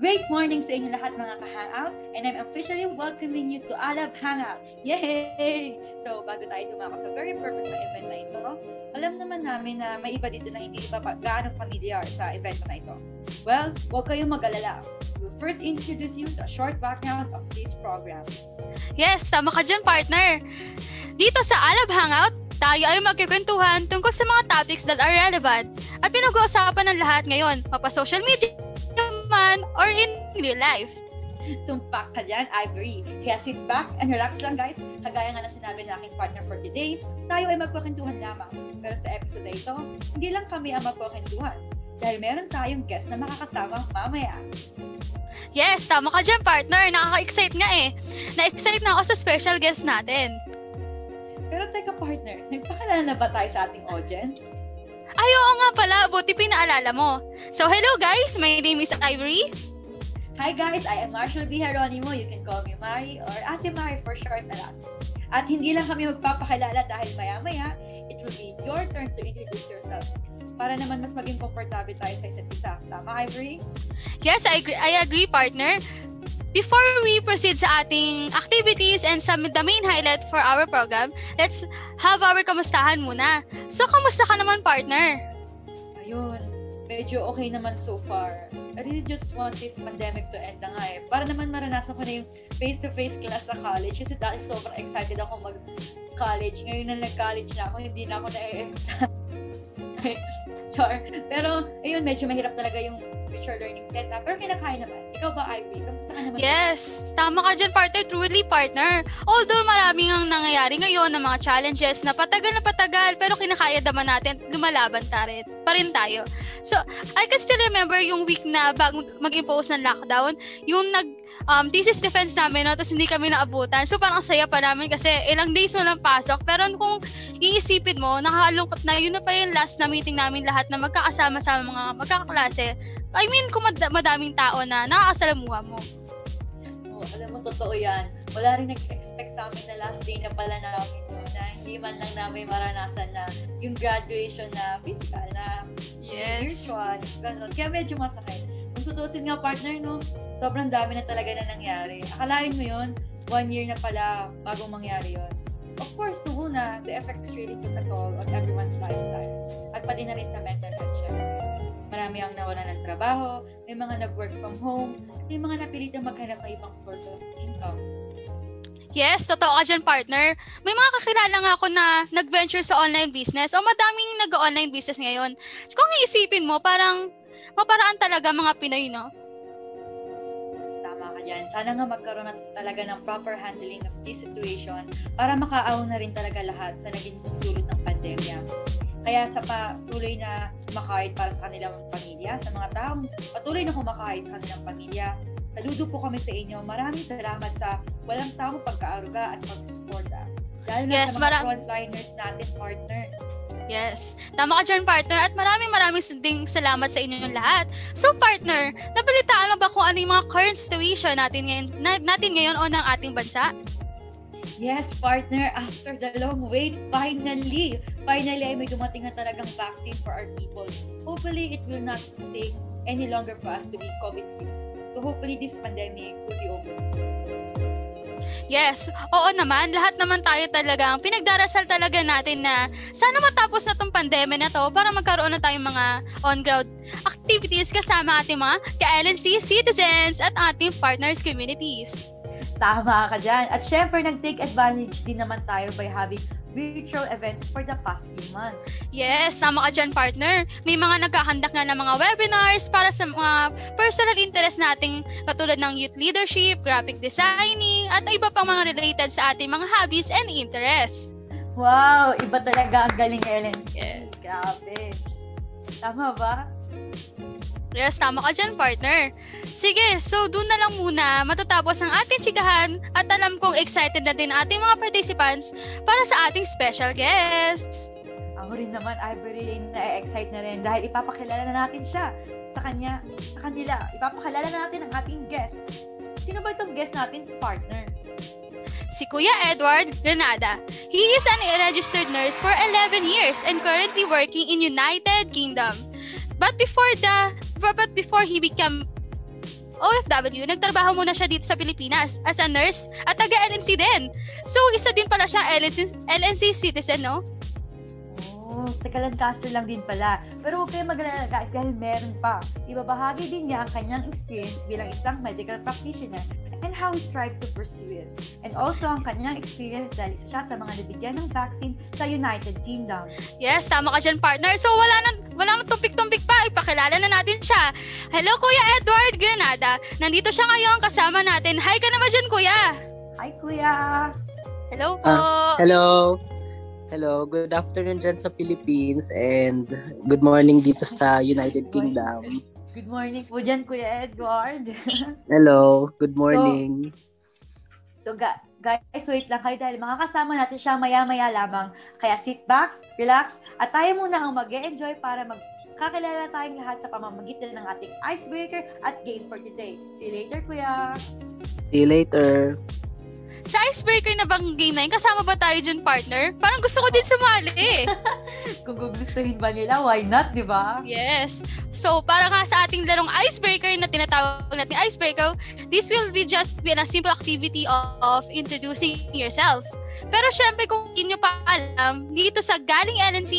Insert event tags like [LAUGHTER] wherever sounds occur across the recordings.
Great morning sa inyo lahat mga ka-hangout and I'm officially welcoming you to Alab Hangout. Yay! So, bago tayo dumako sa very purpose ng event na ito, alam naman namin na may iba dito na hindi pa gaano familiar sa event na ito. Well, huwag kayong mag-alala. We'll first introduce you to a short background of this program. Yes, tama ka dyan, partner. Dito sa Alab Hangout, tayo ay magkikwentuhan tungkol sa mga topics that are relevant at pinag-uusapan ng lahat ngayon, mapa social media man or in real life. Tumpak ka dyan, Ivory. Kaya sit back and relax lang guys. Kagaya nga na sinabi ng aking partner for today, tayo ay magkukwentuhan lamang. Pero sa episode na ito, hindi lang kami ang magkukwentuhan. Dahil meron tayong guest na makakasama mamaya. Yes, tama ka dyan, partner. Nakaka-excite nga eh. Na-excite na ako sa special guest natin. Pero teka, partner, nagpakilala na ba tayo sa ating audience? Ay, oo nga pala. Buti pinaalala mo. So, hello guys. My name is Ivory. Hi guys, I am Marshall B. Heronimo. You can call me Mari or Ate Mari for short na lang. At hindi lang kami magpapakilala dahil maya-maya, it will be your turn to introduce yourself para naman mas maging komportable tayo sa isa't isa. Tama, Ivory? Yes, I agree, I agree partner. Before we proceed sa ating activities and some the main highlight for our program, let's have our kamustahan muna. So, kamusta ka naman, partner? Ayun, medyo okay naman so far. I really just want this pandemic to end na nga eh. Para naman maranasan ko na yung face-to-face class sa college. Kasi dati sobrang excited ako mag-college. Ngayon na nag-college na ako, hindi na ako na-exam. [LAUGHS] Char. Pero, ayun, medyo mahirap talaga yung virtual learning setup. Pero kinakaya naman. Ikaw ba, Ivy? Kamusta ka naman? Yes, tama ka dyan, partner. Truly, partner. Although maraming ang nangyayari ngayon ng mga challenges na patagal na patagal, pero kinakaya naman natin, lumalaban ta rin, pa rin tayo. So, I can still remember yung week na bago mag-impose ng lockdown, yung nag um, thesis defense namin, no? tapos hindi kami naabutan. So, parang saya pa namin kasi ilang days mo lang pasok. Pero kung iisipin mo, nakakalungkot na yun na pa yung last na meeting namin lahat na magkakasama sa mga magkakaklase. I mean, kung mad- madaming tao na nakakasalamuha mo. Oh, alam mo, totoo yan. Wala rin nag-expect sa amin na last day na pala namin na hindi man lang namin maranasan na yung graduation na physical na Yes. virtual. Ganun. Kaya medyo masakit. Kung tutusin nga partner, no, sobrang dami na talaga na nangyari. Akalain mo yun, one year na pala bago mangyari yon. Of course, nung una, the effects really took a toll on everyone's lifestyle. At pati na rin sa mental health, syempre. Marami ang nawala ng trabaho, may mga nag-work from home, may mga napilitang maghanap ng ibang source of income. Yes, totoo ka dyan, partner. May mga kakilala nga ako na nag-venture sa online business o madaming nag-online business ngayon. So, kung iisipin mo, parang maparaan talaga mga Pinoy, no? Tama ka dyan. Sana nga magkaroon na talaga ng proper handling of this situation para makaaw na rin talaga lahat sa naging dulot ng pandemya. Kaya sa patuloy na kumakahit para sa kanilang pamilya, sa mga taong patuloy na kumakahit sa kanilang pamilya, saludo po kami sa inyo. Maraming salamat sa walang sawang pagkaaruga at pagsusuporta. Dahil na Yes, sa mga mara- frontliners natin, partner. Yes. Tama ka dyan, partner. At maraming maraming ding salamat sa inyong lahat. So, partner, nabalitaan mo ba kung ano yung mga current situation natin ngayon, na, natin ngayon o ng ating bansa? Yes, partner, after the long wait, finally, finally ay may dumating na talagang vaccine for our people. Hopefully, it will not take any longer for us to be COVID-free. So hopefully, this pandemic will be over. Yes, oo naman. Lahat naman tayo talagang pinagdarasal talaga natin na sana matapos na tong pandemya na to para magkaroon na tayong mga on-ground activities kasama ating mga ka-LNC citizens at ating partners communities. Tama ka dyan. At syempre, nag-take advantage din naman tayo by having virtual events for the past few months. Yes, sama ka dyan, partner. May mga nagkakandak nga ng mga webinars para sa mga personal interest nating katulad ng youth leadership, graphic designing, at iba pang mga related sa ating mga hobbies and interests. Wow! Iba talaga ang galing, Ellen. Yes. Grabe. Tama ba? Yes, tama ka dyan, partner. Sige, so doon na lang muna matatapos ang ating chikahan at alam kong excited na din ating mga participants para sa ating special guests. Ako rin naman, Ivory, na-excite na rin dahil ipapakilala na natin siya sa kanya, sa kanila. Ipapakilala na natin ang ating guest. Sino ba itong guest natin, partner? Si Kuya Edward Granada. He is an registered nurse for 11 years and currently working in United Kingdom. But before the but before he became OFW, nagtrabaho muna siya dito sa Pilipinas as a nurse at taga-LNC din. So, isa din pala siya LNC, LNC citizen, no? Oh, Tagalancaster lang din pala. Pero huwag kayong mag-alala guys dahil meron pa. Ibabahagi din niya ang kanyang experience bilang isang medical practitioner and how he strived to pursue it. And also ang kanyang experience dahil isa siya sa mga nabigyan ng vaccine sa United Kingdom. Yes, tama ka dyan, partner. So, wala nang, wala nang tumpik-tumpik pa. Ipakilala na natin siya. Hello, Kuya Edward Granada. Nandito siya ngayon kasama natin. Hi ka naman dyan, Kuya. Hi, Kuya! Hello po. Ah, Hello. Hello. Good afternoon dyan sa Philippines and good morning dito sa United Good. Kingdom. Good morning po dyan, Kuya Edward. [LAUGHS] Hello. Good morning. So, ga- guys, wait lang kayo dahil makakasama natin siya maya-maya lamang. Kaya sit back, relax, at tayo muna ang mag enjoy para magkakilala tayong lahat sa pamamagitan ng ating icebreaker at game for today. See you later, Kuya! See you later. Sa icebreaker na bang game na yun, kasama ba tayo dyan, partner? Parang gusto ko din sumali. [LAUGHS] Kung gugustuhin ba nila, why not, di ba? Yes. So, para nga sa ating larong icebreaker na tinatawag natin icebreaker, this will be just be a simple activity of, of introducing yourself. Pero syempre, kung hindi nyo pa alam, dito sa Galing LNC,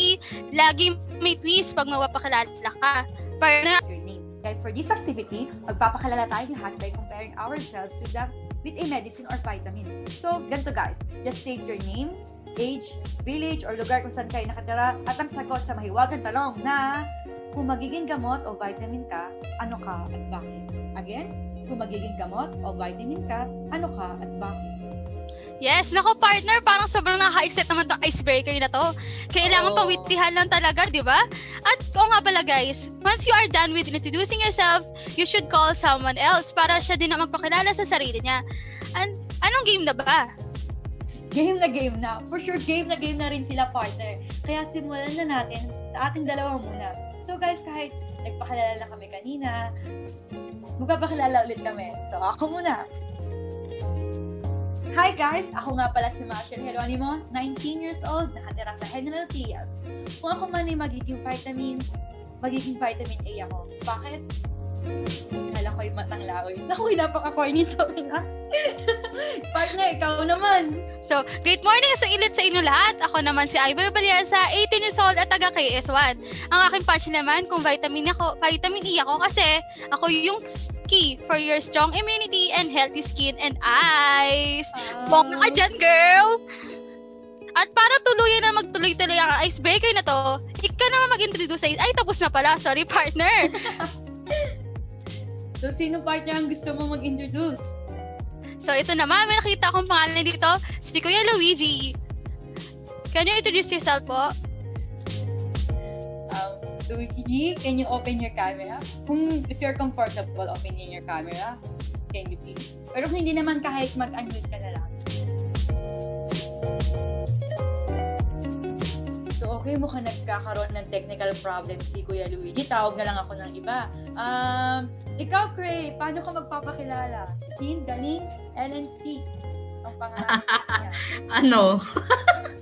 lagi may twist pag mapapakilala ka. Partner, Your name. Kaya for this activity, magpapakilala tayo lahat by comparing ourselves with them with a medicine or vitamin. So, ganito guys, just state your name, age, village, or lugar kung saan kayo nakatira at ang sagot sa mahiwagang tanong na kung magiging gamot o vitamin ka, ano ka at bakit? Again, kung magiging gamot o vitamin ka, ano ka at bakit? Yes, nako partner, parang sobrang nakaka-excite naman tong icebreaker na to. Kailangan Oo. pawitihan lang talaga, di ba? At kung nga pala guys, once you are done with introducing yourself, you should call someone else para siya din ang magpakilala sa sarili niya. And anong game na ba? Game na game na. For sure, game na game na rin sila partner. Kaya simulan na natin sa ating dalawa muna. So guys, kahit nagpakilala na kami kanina, magpapakilala ulit kami. So ako muna. Hi guys! Ako nga pala si Marshall Geronimo, 19 years old, nakatira sa General Trias. Kung ako man ay magiging vitamin, magiging vitamin A ako. Bakit? Kala ko yung matang laoy. Naku, napaka-corny sa akin ah. [LAUGHS] Partner, ikaw naman. So, great morning sa ilit sa inyo lahat. Ako naman si Ivory Baliasa, 18 years old at taga KS1. Ang aking punch naman kung vitamin ako, vitamin E ako kasi ako yung key for your strong immunity and healthy skin and eyes. Bongga ka dyan, girl! At para tuluyan na magtuloy-tuloy ang icebreaker na to, ikaw naman mag-introduce sa Ay, tapos na pala. Sorry, partner. [LAUGHS] So, sino partner ang gusto mo mag-introduce? So, ito naman, may nakita akong pangalan dito. Si Kuya Luigi. Can you introduce yourself po? Um, Luigi, can you open your camera? Kung if you're comfortable opening your camera, can you please? Pero kung hindi naman kahit mag-unmute ka na lang. So, okay, mukhang nagkakaroon ng technical problem si Kuya Luigi. Tawag na lang ako ng iba. Um, ikaw, Cray, paano ka magpapakilala? Teen, Galing, LNC. Ang pangalan niya. [LAUGHS] ano?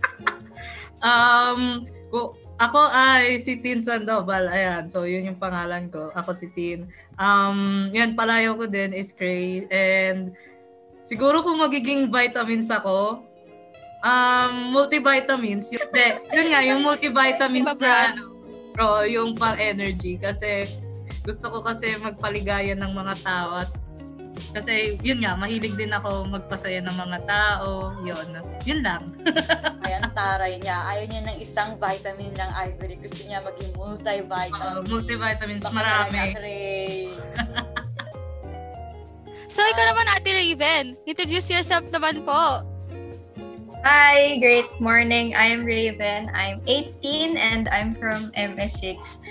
[LAUGHS] um, ko, ako ay si Tin Sandoval. Ayan, so yun yung pangalan ko. Ako si Tin. Um, yan, palayo ko din is Cray. And siguro kung magiging vitamins ako, um, multivitamins. Yun, de, yun nga, yung multivitamins na ano, bro, yung pang energy. Kasi gusto ko kasi magpaligaya ng mga tao at kasi yun nga, mahilig din ako magpasaya ng mga tao. Yun. Yun lang. [LAUGHS] Ayan, taray niya. Ayaw niya ng isang vitamin ng ivory. Gusto niya maging multivitamin. Uh, multivitamins, Baka marami. [LAUGHS] So, ikaw naman, Ate Raven. Introduce yourself naman po. Hi, great morning. I'm Raven. I'm 18 and I'm from MS6.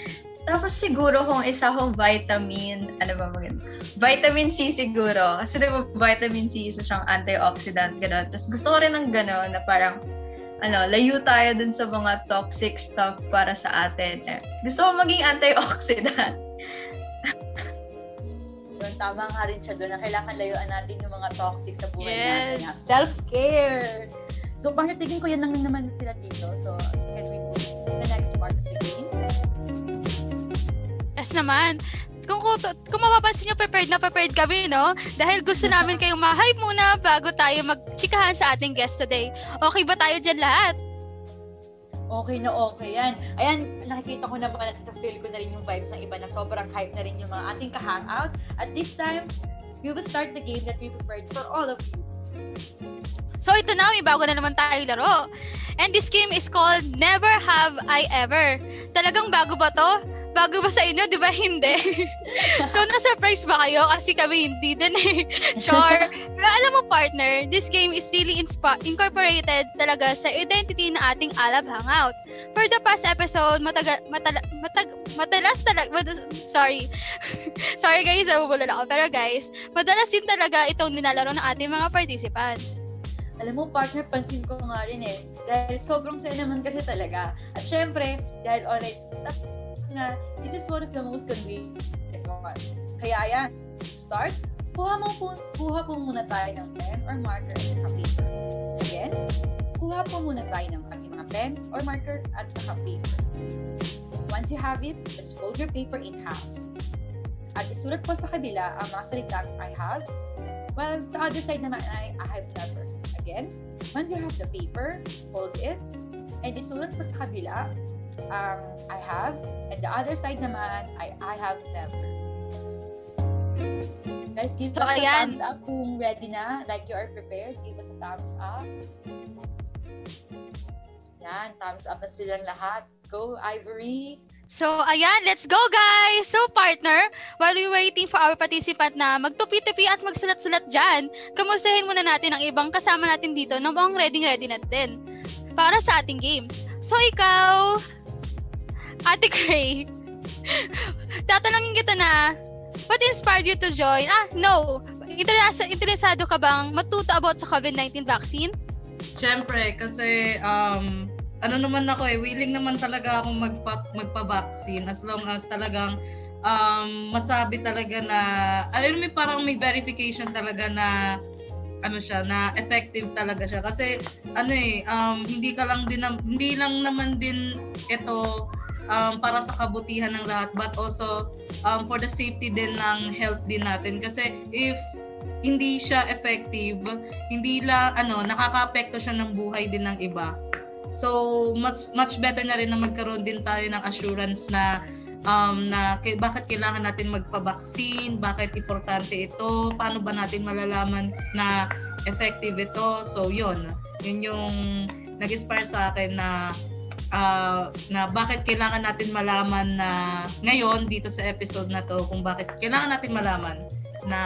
Tapos siguro kung isa kong vitamin, ano ba maganda? Vitamin C siguro. Kasi di ba vitamin C isa siyang antioxidant, gano'n. Tapos gusto ko rin ng gano'n na parang, ano, layo tayo dun sa mga toxic stuff para sa atin. Eh, gusto ko maging antioxidant. [LAUGHS] Yun, tama nga rin siya doon na kailangan layuan natin yung mga toxic sa buhay Yes. natin. Self-care! So, bakit tingin ko yan lang naman sila dito. So, can we move to the next part? Yes naman. Kung, kung, kung mapapansin nyo, prepared na prepared kami, no? Dahil gusto namin kayong ma-hype muna bago tayo magchikahan sa ating guest today. Okay ba tayo dyan lahat? Okay na okay yan. Ayan, nakikita ko na ba, na-feel ko na rin yung vibes ng iba na sobrang hype na rin yung mga ating ka-hangout. At this time, we will start the game that we prepared for all of you. So ito na, may bago na naman tayo laro. And this game is called Never Have I Ever. Talagang bago ba to? Bago ba sa inyo? Di ba hindi? [LAUGHS] so na-surprise ba kayo? Kasi kami hindi din eh. [LAUGHS] Char. Pero alam mo partner, this game is really inspa- incorporated talaga sa identity ng ating Alab Hangout. For the past episode, mataga, matala, matag, madalas talaga, mad- sorry. [LAUGHS] sorry guys, nabubulol ako. Pero guys, madalas din talaga itong nilalaro ng ating mga participants. Alam mo, partner, pansin ko nga rin eh. Dahil sobrang saya naman kasi talaga. At syempre, dahil online na, this is one of the most convenient ones. Kaya yan, start, kuha mo po, kuha po muna tayo ng pen or marker at saka paper. Again, kuha po muna tayo ng ating mga pen or marker at saka paper. Once you have it, just fold your paper in half. At isulat po sa kabila ang mga salitang I have, while sa other side naman ay I have never. Again, once you have the paper, fold it, and isulat po sa kabila ang I have, and the other side naman ay I have never. Guys, give So, us a ayan. thumbs up kung ready na, like you are prepared. Give us a thumbs up. Yan, thumbs up na silang lahat. Go, Ivory! So, ayan, let's go guys! So, partner, while we waiting for our participant na magtupi-tupi at magsulat-sulat dyan, kamustahin muna natin ang ibang kasama natin dito na mukhang ready-ready na din para sa ating game. So, ikaw, Ate Gray, tatanungin kita na, what inspired you to join? Ah, no. Interesa- interesado ka bang matuto about sa COVID-19 vaccine? Siyempre, kasi um, ano naman ako eh, willing naman talaga akong magpa, magpa-vaccine as long as talagang um, masabi talaga na, alam mo parang may verification talaga na ano siya, na effective talaga siya. Kasi ano eh, um, hindi ka lang din, nam- hindi lang naman din ito um, para sa kabutihan ng lahat but also um, for the safety din ng health din natin. Kasi if hindi siya effective, hindi lang ano, nakakaapekto siya ng buhay din ng iba. So, much much better na rin na magkaroon din tayo ng assurance na um, na k- bakit kailangan natin magpa-vaccine, bakit importante ito, paano ba natin malalaman na effective ito. So, yun. Yun yung nag-inspire sa akin na ah, na bakit kailangan natin malaman na ngayon dito sa episode na to kung bakit kailangan natin malaman na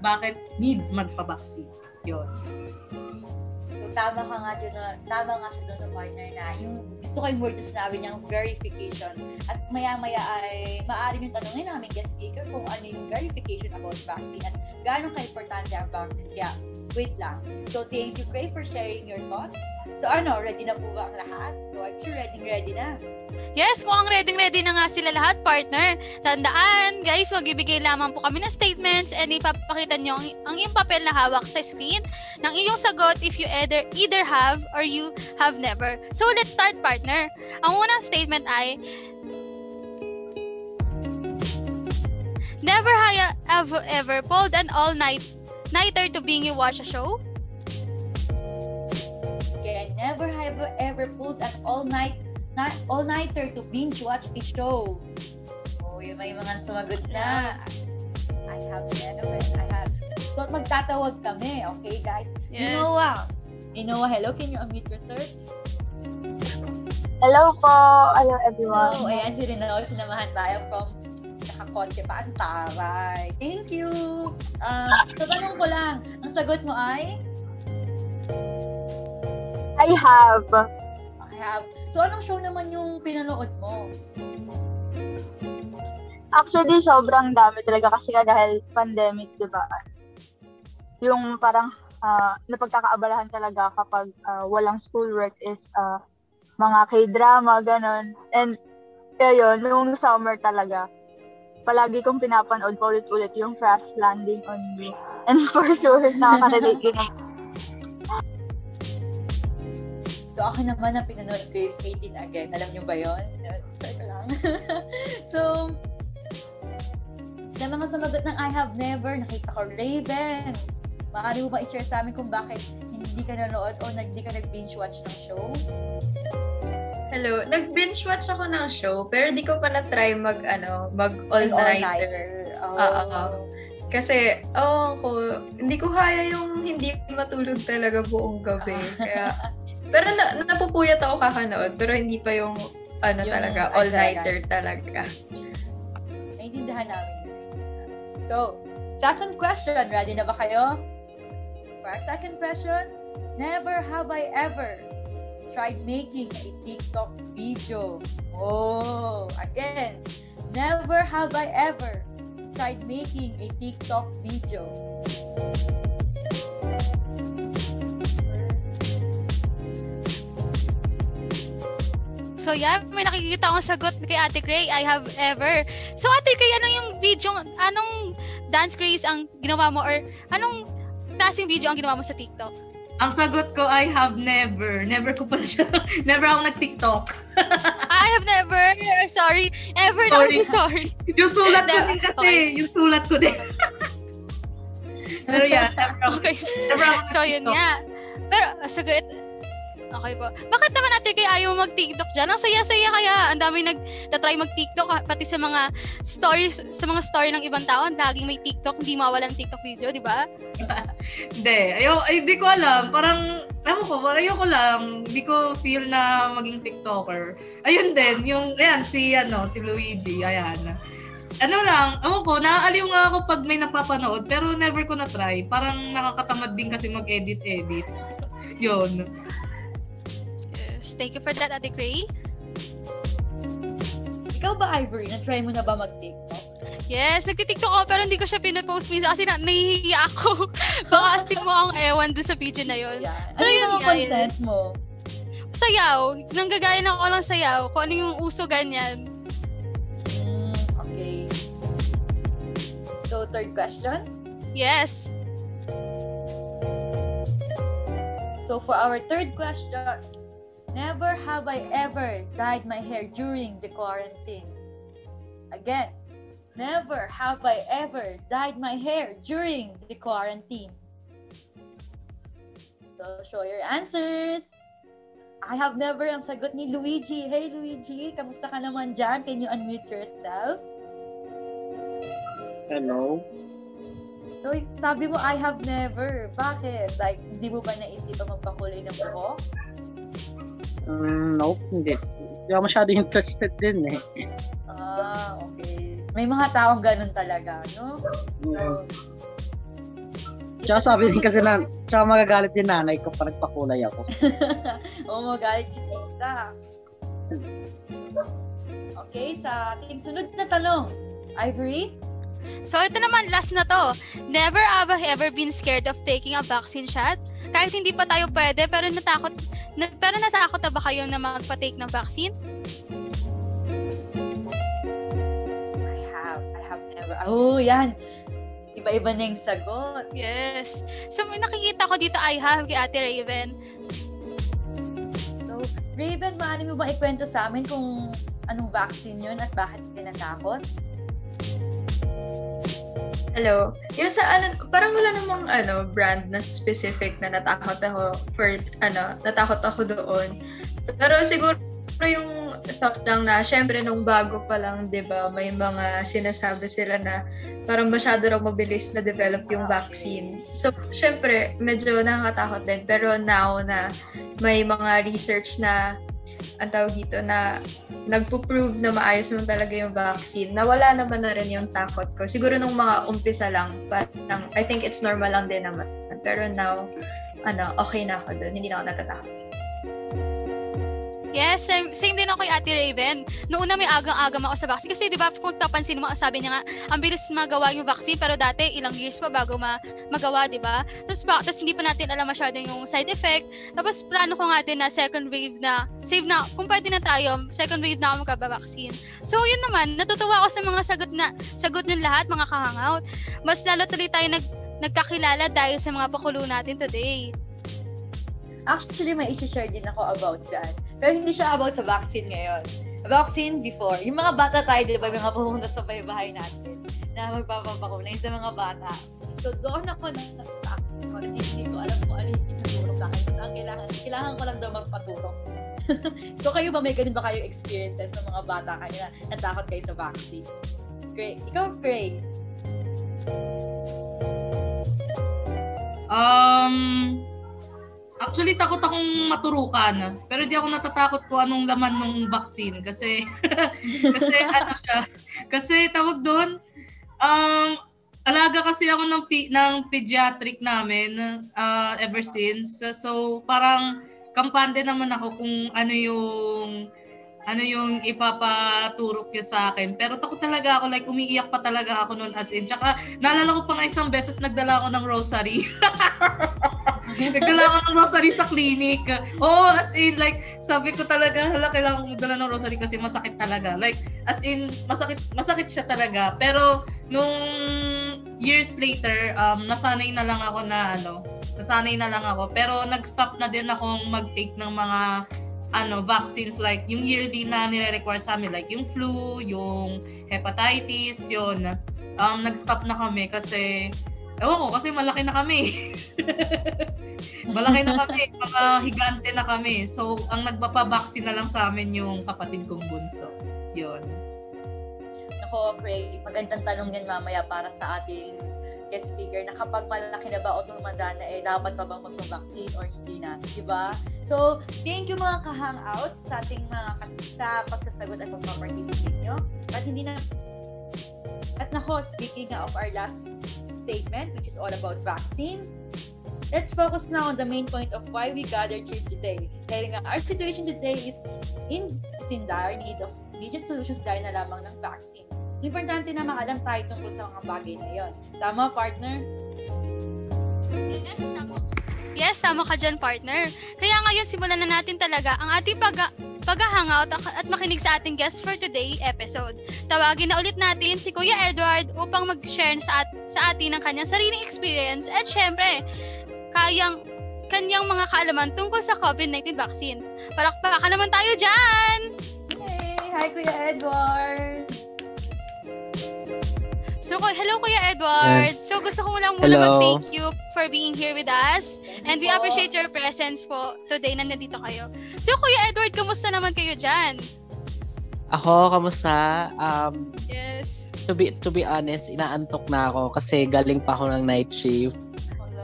bakit need magpa-vaccine. Yun. So, tama ka nga na, tama nga siya doon partner na yung gusto ko yung word na sinabi niyang verification. At maya-maya ay maaari yung tanongin namin guest speaker kung ano yung verification about vaccine at gaano ka-importante ang vaccine. Kaya, wait lang. So, thank you, Cray, for sharing your thoughts. So, ano, ready na po ba ang lahat? So, I'm sure ready, ready na. Yes, mukhang ready-ready na nga sila lahat, partner. Tandaan, guys, magbibigay lamang po kami ng statements and ipapakita nyo ang, ang iyong papel na hawak sa screen ng iyong sagot if you either, either have or you have never. So, let's start, partner. Ang unang statement ay, Never have ever pulled an all-night nighter to being you watch a show? Never have ever pulled an all-night na, all-nighter to binge watch a show. Oh, yung may mga sumagot na. I have never, I have. So, magtatawag kami, okay, guys? Yes. Inoa. Inoa, hello, can you unmute yourself? Hello po! Hello everyone! Hello, ayan si Rino, sinamahan tayo from nakakotse pa, ang taray. Thank you! Um, so, tanong ko lang, ang sagot mo ay? I have. I have. So, anong show naman yung pinanood mo? Actually, sobrang dami talaga kasi nga dahil pandemic, di ba? Yung parang ah, napagkakaabalahan talaga kapag ah, walang schoolwork is ah, mga k-drama, ganon. And, ayun, nung summer talaga, palagi kong pinapanood paulit-ulit yung Crash Landing on Me. And for sure, [LAUGHS] nakaka-relate din So, ako naman ang pinanood ko is 18 again. Alam niyo ba yon? Sorry lang. [LAUGHS] so, Sa mga sumagot ng I have never, nakita ko Raven. Maaari mo ba i-share sa amin kung bakit hindi ka nanood o hindi ka nag-binge watch ng show? Hello, nag-binge watch ako ng show, pero di ko pa na-try mag, ano, mag all-nighter. all-nighter. Oh. Oo. Kasi, oh, ko, hindi ko kaya yung hindi matulog talaga buong gabi. Kaya, [LAUGHS] pero na, napupuyat ako kakanood, pero hindi pa yung, ano Yung talaga, all-nighter. talaga. Naiintindihan namin. So, second question. Ready na ba kayo? For our second question, never have I ever tried making a TikTok video. Oh, again, never have I ever tried making a TikTok video. So yeah, may nakikita akong sagot kay Ate Cray, I have ever. So Ate Cray, ano yung video, anong dance craze ang ginawa mo or anong klaseng video ang ginawa mo sa TikTok? Ang sagot ko, I have never. Never ko pa [LAUGHS] siya. never ako nag-TikTok. [LAUGHS] I have never, sorry, ever na Sorry. ako sorry. [LAUGHS] Yung sulat ko din kasi. Okay. Yung sulat ko din. Pero yeah, never ako. Okay, Never ako so yun nga. Pero, sagot, okay po. Bakit naman Ate Cray ayaw mag-TikTok dyan? Ang saya-saya kaya. Ang dami nag-try mag-TikTok, pati sa mga stories, sa mga story ng ibang tao, laging may TikTok, hindi mawala ng TikTok video, di ba? [LAUGHS] Hindi. Ayaw, ay, di ko alam. Parang, ewan ko, parang ayoko lang. Hindi ko feel na maging TikToker. Ayun din, yung, ayan, si, ano, si Luigi, ayan. Ano lang, ewan ko, naaaliw nga ako pag may napapanood, pero never ko na-try. Parang nakakatamad din kasi mag-edit-edit. Yun. Yes, thank you for that, Ate Cray. Ikaw ba, Ivory? Na-try mo na ba mag-TikTok? Yes, nagtitiktok ako pero hindi ko siya pinapost minsan kasi na, nahihiya ako. [LAUGHS] Baka kasi mo akong ewan dun sa video na yun. Pero Ano yun yung yun. content mo? Sayaw, nanggagaya na ako lang sayaw. Kung ano yung uso ganyan. Mm, okay. So, third question. Yes. So, for our third question, never have I ever dyed my hair during the quarantine. Again, never have I ever dyed my hair during the quarantine. So, show your answers. I have never ang sagot ni Luigi. Hey Luigi, kamusta ka naman dyan? Can you unmute yourself? Hello. So, sabi mo, I have never. Bakit? Like, hindi mo ba naisipan magpakulay ng buhok? Mm, nope, hindi. Hindi ako masyado interested din eh. Ah, okay. May mga taong ganun talaga, no? Mm. So, Tsaka sabi din kasi na, tsaka magagalit din nanay ko pa nagpakulay ako. [LAUGHS] oh, magalit si Tita. Okay, sa ating sunod na tanong. Ivory? So ito naman, last na to. Never have I ever been scared of taking a vaccine shot? Kahit hindi pa tayo pwede, pero natakot, na, pero natakot na ba kayo na magpa-take ng vaccine? I have. I have never. Oh, yan. Iba-iba na yung sagot. Yes. So may nakikita ko dito, I have kay Ate Raven. So, Raven, maaari mo bang ikwento sa amin kung anong vaccine yun at bakit tinatakot? Hello. Yung sa ano, parang wala namang ano, brand na specific na natakot ako for ano, natakot ako doon. Pero siguro yung thought lang na, syempre nung bago pa lang, di ba, may mga sinasabi sila na parang masyado raw mabilis na develop yung vaccine. So, syempre, medyo nakakatakot din. Pero now na may mga research na ang tawag dito na nagpo-prove na maayos naman talaga yung vaccine, nawala naman na rin yung takot ko. Siguro nung mga umpisa lang, parang I think it's normal lang din naman. Pero now, ano, okay na ako doon. Hindi na ako natatakot. Yes, same, same din ako kay Ate Raven. Noong una may agang-agam ako sa vaccine. Kasi di ba kung papansin mo, sabi niya nga, ang bilis magawa yung vaccine. Pero dati, ilang years pa bago ma magawa, di ba? Tapos, ba, tapos hindi pa natin alam masyado yung side effect. Tapos plano ko nga din na second wave na, save na, kung pwede na tayo, second wave na ako magkaba-vaccine. So, yun naman, natutuwa ako sa mga sagot na, sagot ng lahat, mga kahangout. Mas lalo tuloy tayo nag, nagkakilala dahil sa mga pakulo natin today. Actually, may isi-share din ako about dyan. Pero hindi siya about sa vaccine ngayon. vaccine before. Yung mga bata tayo, di ba, yung mga pumunta sa bahay natin na magpapabakuna yung sa mga bata. So, doon ako na-stuck. Kasi hindi ko alam kung ano yung tinuturo sa akin. So, ang kailangan, kailangan ko lang daw magpaturo. [LAUGHS] so, kayo ba may ganun ba kayo experiences ng mga bata kayo na natakot kayo sa vaccine? Great. Ikaw, Craig. Um, actually, takot akong maturukan. Pero di ako natatakot kung anong laman ng vaccine. Kasi, [LAUGHS] kasi ano siya, kasi tawag doon, um, alaga kasi ako ng, pi- ng pediatric namin uh, ever since. So, parang kampante naman ako kung ano yung ano yung ipapaturok niya sa akin. Pero takot talaga ako, like umiiyak pa talaga ako noon as in. Tsaka naalala ko pa nga isang beses nagdala ako ng rosary. [LAUGHS] nagdala ako ng rosary sa clinic. Oo, as in, like, sabi ko talaga, hala, kailangan ko magdala ng rosary kasi masakit talaga. Like, as in, masakit, masakit siya talaga. Pero, nung years later, um, nasanay na lang ako na, ano, nasanay na lang ako. Pero, nag-stop na din akong mag-take ng mga ano, vaccines like yung yearly na nire-require sa amin like yung flu, yung hepatitis, yun. Um, nag-stop na kami kasi ewan ko, kasi malaki na kami. [LAUGHS] malaki na kami, mga higante na kami. So, ang nagpapa-vaccine na lang sa amin yung kapatid kong bunso. Yun. Ako, Craig, magandang tanong yan mamaya para sa ating guest speaker na kapag malaki na ba o tumanda na eh, dapat pa bang magpa-vaccine or hindi na, di ba? So, thank you mga ka-hangout sa ating mga sa pagsasagot at pagpa-participate nyo. At hindi na at nako, speaking of our last statement, which is all about vaccine, let's focus now on the main point of why we gathered here today. Dahil nga, our situation today is in, is in dire need of immediate solutions gaya na lamang ng vaccine. Importante na makalam tayo tungkol sa mga bagay na yon. Tama, partner? Yes, tama. Yes, tama ka dyan, partner. Kaya ngayon, simulan na natin talaga ang ating pag pag-hangout at makinig sa ating guest for today episode. Tawagin na ulit natin si Kuya Edward upang mag-share sa, at- sa atin ng kanyang sariling experience at syempre, kayang kanyang mga kaalaman tungkol sa COVID-19 vaccine. Palakpakan naman tayo dyan! Yay! Hi, Kuya Edward! So, hello Kuya Edward. Yes. So, gusto ko lang muna Hello. mag-thank you for being here with us. And we appreciate your presence po today na nandito kayo. So, Kuya Edward, kamusta naman kayo dyan? Ako, kamusta? Um, Yes. to be to be honest, inaantok na ako kasi galing pa ako ng night shift.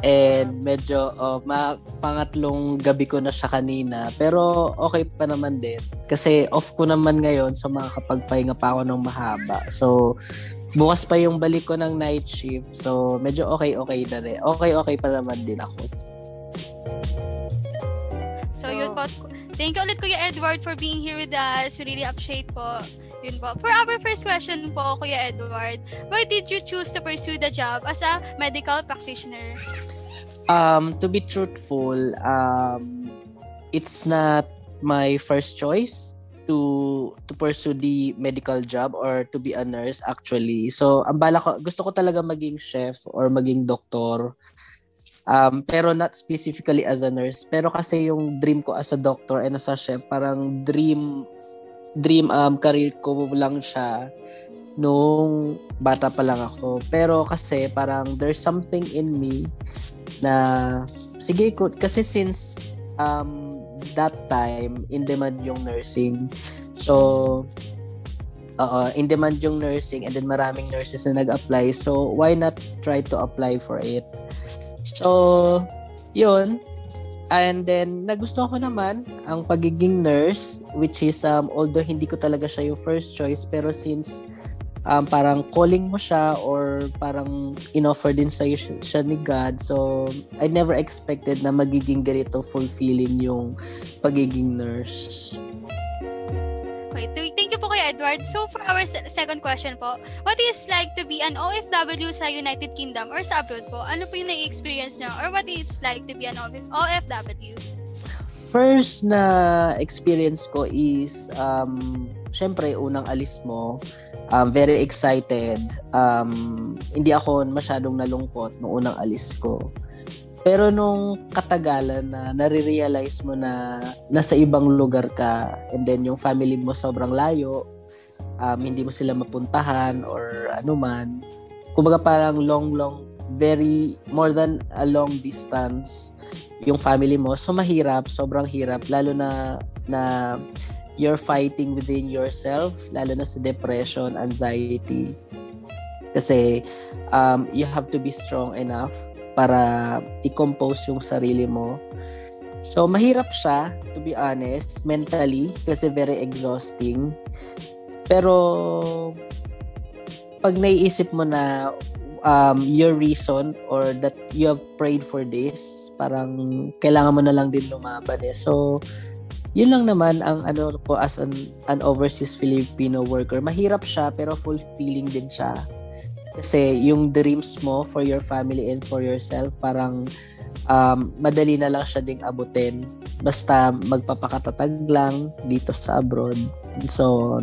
And medyo oh, ma, pangatlong gabi ko na siya kanina. Pero okay pa naman din. Kasi off ko naman ngayon so makakapagpahinga pa ako ng mahaba. So bukas pa yung balik ko ng night shift. So medyo okay-okay na rin. Okay-okay pa naman din ako. So, yun po. Thank you ulit Kuya Edward for being here with us. Really appreciate po. Yun po. For our first question po, Kuya Edward, why did you choose to pursue the job as a medical practitioner? Um, to be truthful, um, it's not my first choice to to pursue the medical job or to be a nurse actually. So, ang bala ko, gusto ko talaga maging chef or maging doktor. Um, pero not specifically as a nurse. Pero kasi yung dream ko as a doctor and as a chef, parang dream dream um career ko lang siya nung bata pa lang ako. Pero kasi parang there's something in me na sige ko kasi since um that time in demand yung nursing. So oo in demand yung nursing and then maraming nurses na nag-apply. So why not try to apply for it? So yun. And then nagustuhan ko naman ang pagiging nurse which is um although hindi ko talaga siya yung first choice pero since um, parang calling mo siya or parang inoffer din sa siya, siya ni God. So, I never expected na magiging ganito fulfilling yung pagiging nurse. Okay, th- thank you po Kuya Edward. So, for our se- second question po, what is like to be an OFW sa United Kingdom or sa abroad po? Ano po yung na-experience nyo? Or what is like to be an OFW? First na experience ko is um syempre unang alis mo um, very excited um, hindi ako masyadong nalungkot nung unang alis ko Pero nung katagalan na nare-realize mo na nasa ibang lugar ka and then yung family mo sobrang layo, um, hindi mo sila mapuntahan or ano man, kumbaga parang long long very more than a long distance yung family mo. So mahirap, sobrang hirap lalo na na you're fighting within yourself, lalo na sa depression, anxiety. Kasi um, you have to be strong enough para i-compose yung sarili mo. So, mahirap siya, to be honest, mentally, kasi very exhausting. Pero, pag naiisip mo na um, your reason or that you have prayed for this, parang kailangan mo na lang din lumaban eh. So, yun lang naman ang ano ko as an, an overseas Filipino worker. Mahirap siya pero fulfilling din siya kasi yung dreams mo for your family and for yourself, parang um, madali na lang siya ding abutin. Basta magpapakatatag lang dito sa abroad. So.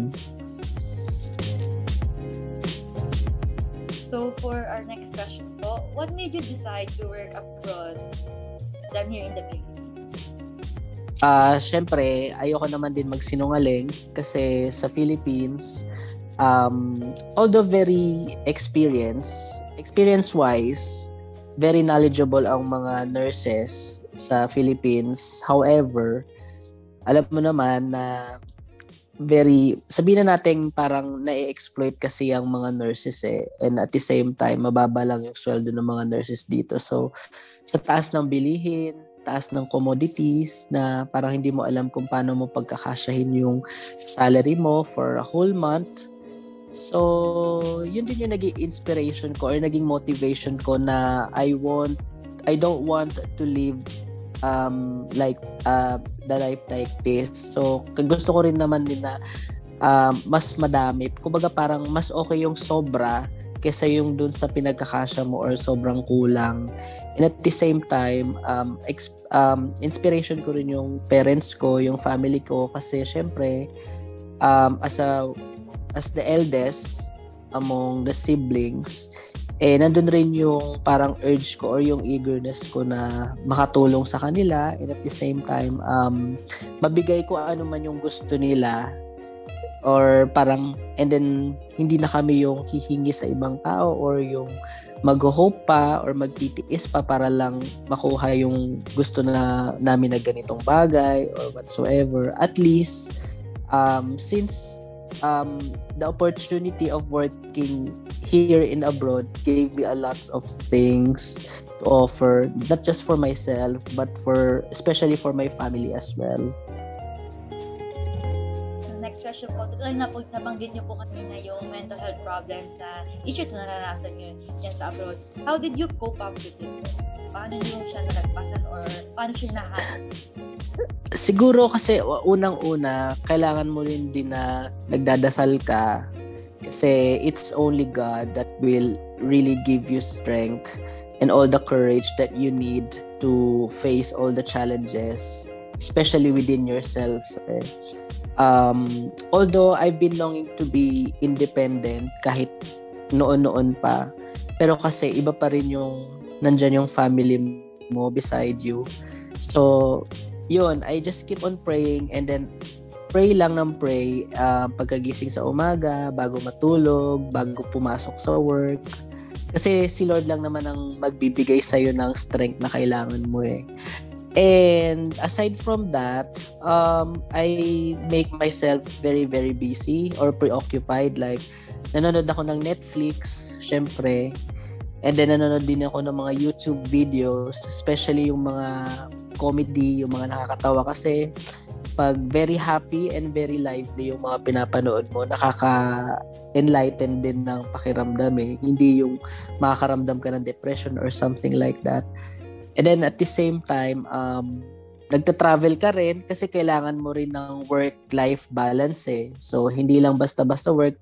So for our next question po, what made you decide to work abroad than here in the Philippines? Uh, syempre, ayoko naman din magsinungaling kasi sa Philippines, um, although very experience, experience-wise, very knowledgeable ang mga nurses sa Philippines. However, alam mo naman na very, sabihin na natin parang na-exploit kasi ang mga nurses eh. And at the same time, mababa lang yung sweldo ng mga nurses dito. So, sa taas ng bilihin, taas ng commodities na parang hindi mo alam kung paano mo pagkakasyahin yung salary mo for a whole month So, yun din yung naging inspiration ko or naging motivation ko na I want, I don't want to live um, like uh, the life like this. So, gusto ko rin naman din na uh, mas madami. Kumbaga parang mas okay yung sobra kesa yung dun sa pinagkakasya mo or sobrang kulang. And at the same time, um, ex- um, inspiration ko rin yung parents ko, yung family ko. Kasi syempre, um, as a as the eldest among the siblings, eh, nandun rin yung parang urge ko or yung eagerness ko na makatulong sa kanila. And at the same time, um, mabigay ko ano man yung gusto nila or parang and then hindi na kami yung hihingi sa ibang tao or yung mag-hope pa or magtitiis pa para lang makuha yung gusto na namin na ganitong bagay or whatsoever at least um, since um, the opportunity of working here in abroad gave me a lot of things to offer, not just for myself, but for especially for my family as well. Question po, tuloy na po, nabanggit niyo po kanina yung mental health problems na issues na naranasan niyo yan sa abroad. How did you cope up with it? Paano niyo siya nalagpasan or paano siya nahanap? siguro kasi unang-una, kailangan mo rin din na nagdadasal ka kasi it's only God that will really give you strength and all the courage that you need to face all the challenges, especially within yourself. Eh. Um, although I've been longing to be independent kahit noon-noon pa, pero kasi iba pa rin yung nandyan yung family mo beside you. So, yun, I just keep on praying and then pray lang ng pray uh, pagkagising sa umaga, bago matulog, bago pumasok sa work. Kasi si Lord lang naman ang magbibigay sa iyo ng strength na kailangan mo eh. And aside from that, um, I make myself very, very busy or preoccupied. Like, nanonood ako ng Netflix, syempre. And then, nanonood din ako ng mga YouTube videos, especially yung mga comedy, yung mga nakakatawa kasi pag very happy and very lively yung mga pinapanood mo, nakaka-enlighten din ng pakiramdam eh. Hindi yung makakaramdam ka ng depression or something like that. And then at the same time, um, nagta-travel ka rin kasi kailangan mo rin ng work-life balance eh. So, hindi lang basta-basta work,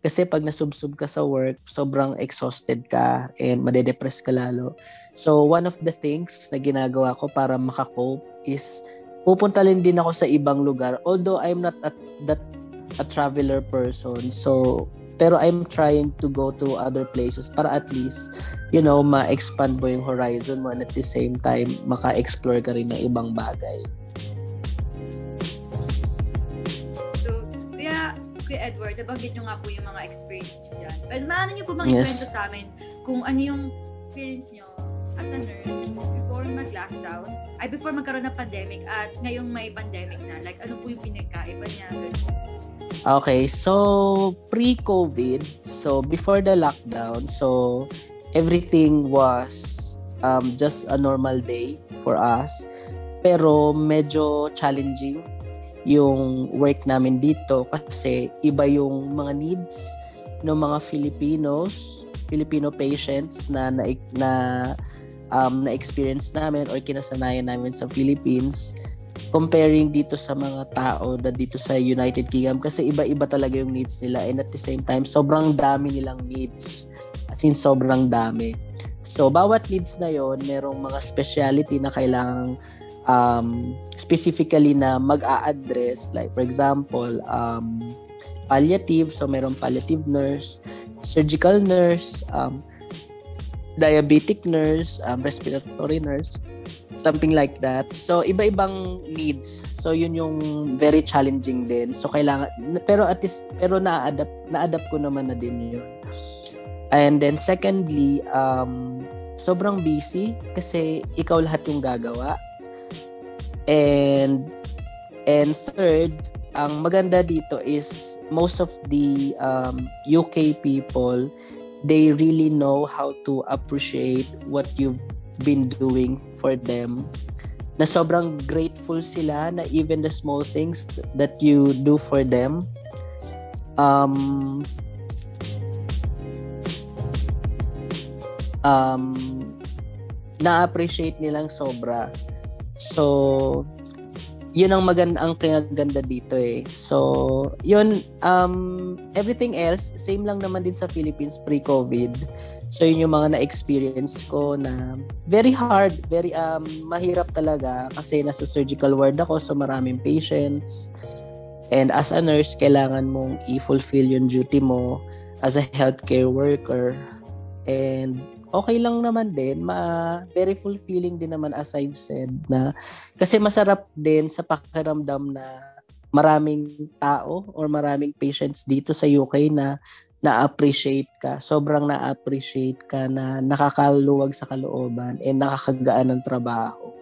kasi pag nasubsob ka sa work, sobrang exhausted ka and madedepress ka lalo. So, one of the things na ginagawa ko para makakope is pupunta rin din ako sa ibang lugar. Although I'm not a, that a traveler person. So, pero I'm trying to go to other places para at least, you know, ma-expand mo yung horizon mo and at the same time, maka-explore ka rin ng ibang bagay. So, kaya, Kuya Edward, nabanggit nyo nga po yung mga experience dyan. Pero maano nyo po bang Yes. sa amin kung ano yung experience nyo as a nurse before mag-lockdown, ay before magkaroon ng pandemic at ngayong may pandemic na, like ano po yung pinagkaiba niya? Ganun. Okay, so pre-COVID, so before the lockdown, so everything was um, just a normal day for us. Pero medyo challenging yung work namin dito kasi iba yung mga needs ng mga Filipinos, Filipino patients na na, na um, na-experience namin or kinasanayan namin sa Philippines comparing dito sa mga tao na dito sa United Kingdom kasi iba-iba talaga yung needs nila and at the same time sobrang dami nilang needs. As in sobrang dami. So bawat needs na yon merong mga speciality na kailangang um, specifically na mag-a-address. Like for example um, palliative. So merong palliative nurse surgical nurse um, diabetic nurse um, respiratory nurse something like that. So iba-ibang needs. So yun yung very challenging din. So kailangan pero at least pero na-adapt na-adapt ko naman na din yun. And then secondly, um sobrang busy kasi ikaw lahat yung gagawa. And and third, ang maganda dito is most of the um, UK people they really know how to appreciate what you've been doing for them. Na sobrang grateful sila na even the small things that you do for them. Um um na-appreciate nilang sobra. So yun ang maganda ang kaganda dito eh so yun um everything else same lang naman din sa Philippines pre-COVID So yun yung mga na-experience ko na very hard, very um mahirap talaga kasi nasa surgical ward ako so maraming patients. And as a nurse, kailangan mong i-fulfill yung duty mo as a healthcare worker. And okay lang naman din, ma very fulfilling din naman as I've said na kasi masarap din sa pakiramdam na maraming tao or maraming patients dito sa UK na na-appreciate ka. Sobrang na-appreciate ka na nakakaluwag sa kalooban and nakakagaan ng trabaho.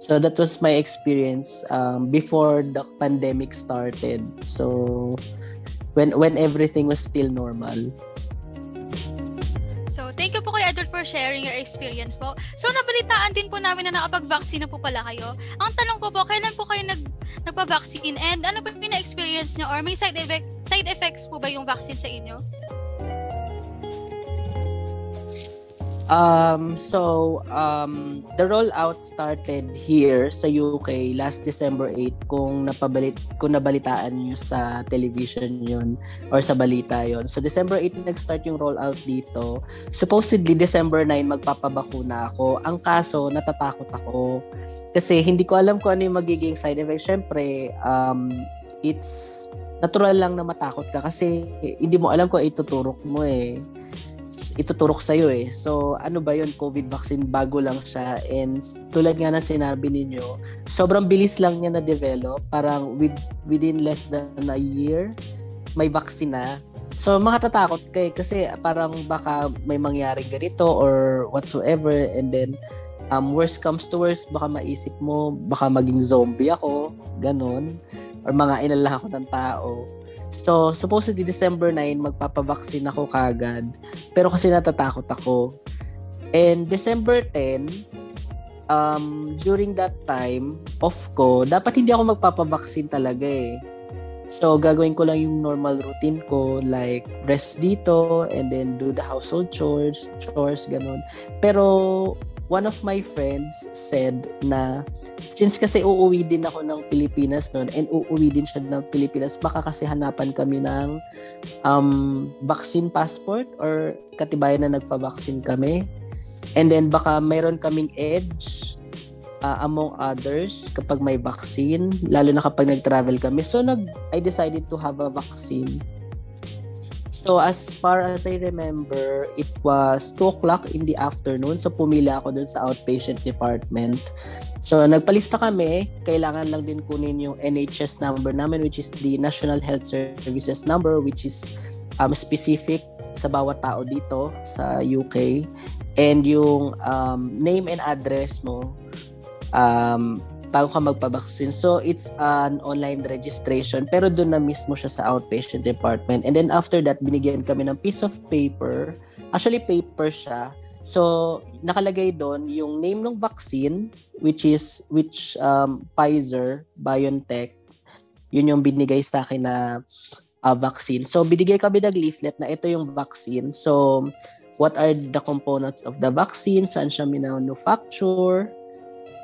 So that was my experience um, before the pandemic started. So when when everything was still normal. Thank you po kay Edward for sharing your experience po. So, nabalitaan din po namin na nakapag-vaccine na po pala kayo. Ang tanong ko po, kailan po kayo nag nagpa-vaccine and ano po yung na-experience nyo or may side, effect, side effects po ba yung vaccine sa inyo? Um, so, um, the rollout started here sa UK last December 8 kung napabalit kung nabalitaan niyo sa television yun or sa balita yon. So, December 8 nag-start yung rollout dito. Supposedly, December 9 magpapabakuna ako. Ang kaso, natatakot ako. Kasi hindi ko alam kung ano yung magiging side effect. Siyempre, um, it's natural lang na matakot ka kasi hindi mo alam kung ituturok mo eh ituturok sa'yo eh. So, ano ba yun? COVID vaccine, bago lang siya. And tulad nga na sinabi ninyo, sobrang bilis lang niya na-develop. Parang with, within less than a year, may vaccine na. So, makatatakot kay kasi parang baka may mangyaring ganito or whatsoever. And then, um, worst comes to worst, baka maisip mo, baka maging zombie ako, ganon. Or mga inala ako ng tao. So, supposedly December 9, magpapabaksin ako kagad. Pero kasi natatakot ako. And December 10, um, during that time, off ko, dapat hindi ako magpapabaksin talaga eh. So, gagawin ko lang yung normal routine ko, like rest dito, and then do the household chores, chores, ganun. Pero, one of my friends said na since kasi uuwi din ako ng Pilipinas noon and uuwi din siya ng Pilipinas baka kasi hanapan kami ng um, vaccine passport or katibayan na nagpa-vaccine kami. And then baka mayroon kaming edge uh, among others kapag may vaccine lalo na kapag nag-travel kami. So nag I decided to have a vaccine So as far as I remember, it was 2 o'clock in the afternoon. So pumili ako dun sa outpatient department. So nagpalista kami. Kailangan lang din kunin yung NHS number namin which is the National Health Services number which is um, specific sa bawat tao dito sa UK. And yung um, name and address mo um, bago ka magpabaksin. So, it's an online registration pero doon na mismo siya sa outpatient department. And then after that, binigyan kami ng piece of paper. Actually, paper siya. So, nakalagay doon yung name ng vaccine which is which um, Pfizer, BioNTech. Yun yung binigay sa akin na uh, vaccine. So, binigay kami ng leaflet na ito yung vaccine. So, what are the components of the vaccine? Saan siya manufacture?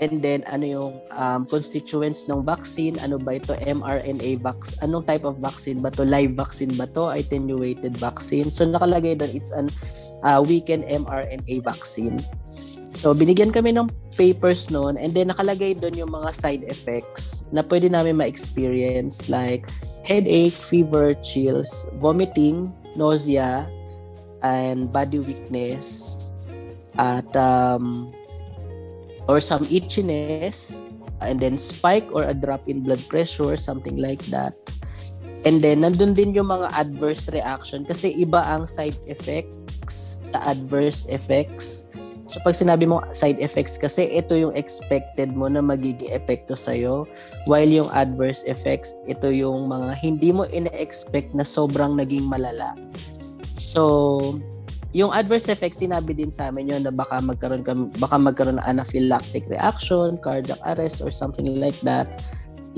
And then, ano yung um, constituents ng vaccine? Ano ba ito? mRNA vaccine? Anong type of vaccine ba to? Live vaccine ba to? Attenuated vaccine? So, nakalagay doon, it's an uh, weekend mRNA vaccine. So, binigyan kami ng papers noon and then nakalagay doon yung mga side effects na pwede namin ma-experience like headache, fever, chills, vomiting, nausea, and body weakness at um, or some itchiness and then spike or a drop in blood pressure something like that. And then nandun din yung mga adverse reaction kasi iba ang side effects sa adverse effects. So pag sinabi mo side effects kasi ito yung expected mo na magiging epekto sa'yo. While yung adverse effects ito yung mga hindi mo ina-expect na sobrang naging malala. So yung adverse effects sinabi din sa amin yun na baka magkaroon ka, baka magkaroon ng anaphylactic reaction, cardiac arrest or something like that,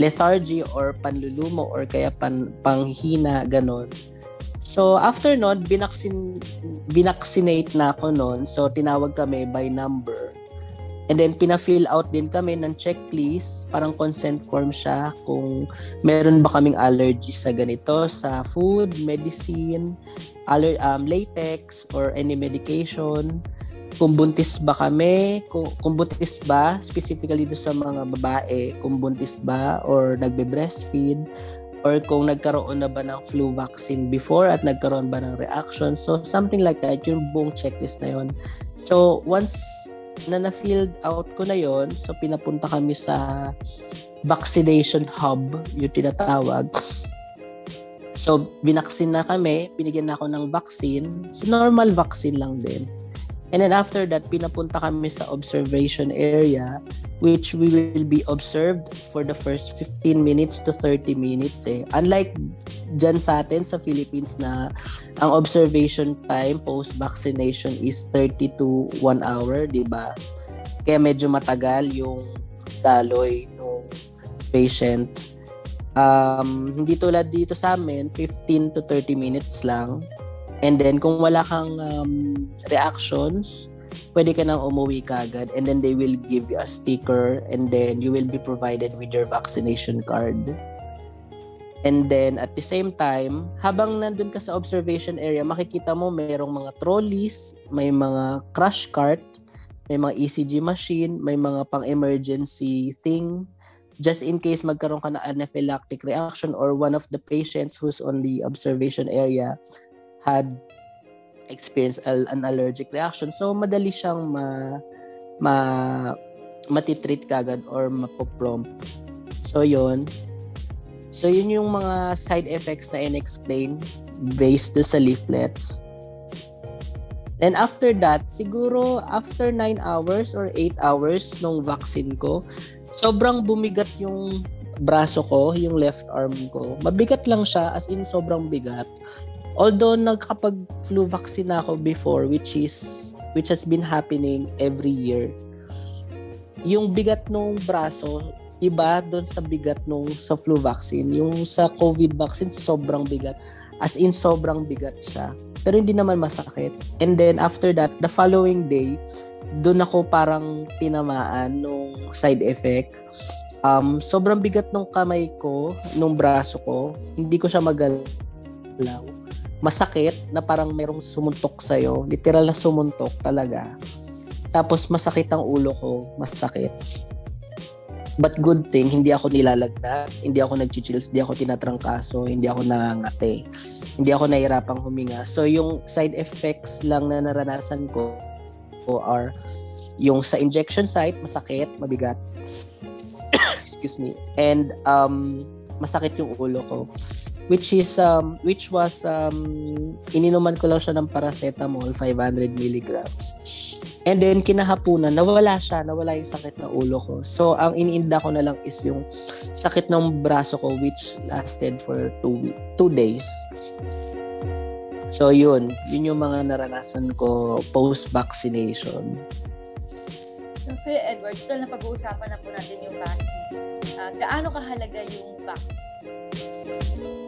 lethargy or panlulumo or kaya pan, panghina ganon. So after nun, binaksin binaksinate na ako noon. So tinawag kami by number. And then pina-fill out din kami ng checklist, parang consent form siya kung meron ba kaming allergy sa ganito, sa food, medicine, aller, um, latex or any medication. Kung buntis ba kami, kung, kung buntis ba, specifically do sa mga babae, kung buntis ba or nagbe-breastfeed, or kung nagkaroon na ba ng flu vaccine before at nagkaroon ba ng reaction. So, something like that, yung buong checklist na yon. So, once na na-filled out ko na yon so pinapunta kami sa vaccination hub, yung tinatawag. So, binaksin na kami, binigyan na ako ng vaccine. So, normal vaccine lang din. And then after that, pinapunta kami sa observation area which we will be observed for the first 15 minutes to 30 minutes eh. Unlike dyan sa atin sa Philippines na ang observation time post-vaccination is 30 to 1 hour, di ba? Kaya medyo matagal yung daloy ng patient. Um, hindi tulad dito sa amin, 15 to 30 minutes lang. And then, kung wala kang um, reactions, pwede ka nang umuwi kagad and then they will give you a sticker and then you will be provided with your vaccination card. And then, at the same time, habang nandun ka sa observation area, makikita mo mayroong mga trolleys, may mga crash cart, may mga ECG machine, may mga pang-emergency thing, just in case magkaroon ka ng anaphylactic reaction or one of the patients who's on the observation area had experienced an allergic reaction. So, madali siyang ma, ma, matitreat kagad or mapoprompt. So, yon So, yun yung mga side effects na in-explain based sa leaflets. And after that, siguro after 9 hours or 8 hours nung vaccine ko, sobrang bumigat yung braso ko, yung left arm ko. Mabigat lang siya, as in sobrang bigat. Although nagkapag-flu vaccine ako before which is which has been happening every year. Yung bigat nung braso iba doon sa bigat nung sa flu vaccine. Yung sa COVID vaccine sobrang bigat. As in sobrang bigat siya. Pero hindi naman masakit. And then after that, the following day, doon ako parang tinamaan nung side effect. Um, sobrang bigat nung kamay ko, nung braso ko. Hindi ko siya magalaw masakit na parang merong sumuntok sa'yo. Literal na sumuntok talaga. Tapos masakit ang ulo ko. Masakit. But good thing, hindi ako nilalagnat, hindi ako nag-chills, hindi ako tinatrangkaso, hindi ako nangangate, hindi ako nahirapang huminga. So yung side effects lang na naranasan ko are yung sa injection site, masakit, mabigat. [COUGHS] Excuse me. And um, masakit yung ulo ko which is um which was um ininuman ko lang siya ng paracetamol 500 milligrams and then kinahapunan nawala siya nawala yung sakit ng ulo ko so ang iniinda ko na lang is yung sakit ng braso ko which lasted for two two days so yun yun yung mga naranasan ko post vaccination So, Kuya Edward, total na pag-uusapan na po natin yung vaccine. Uh, gaano kahalaga yung vaccine?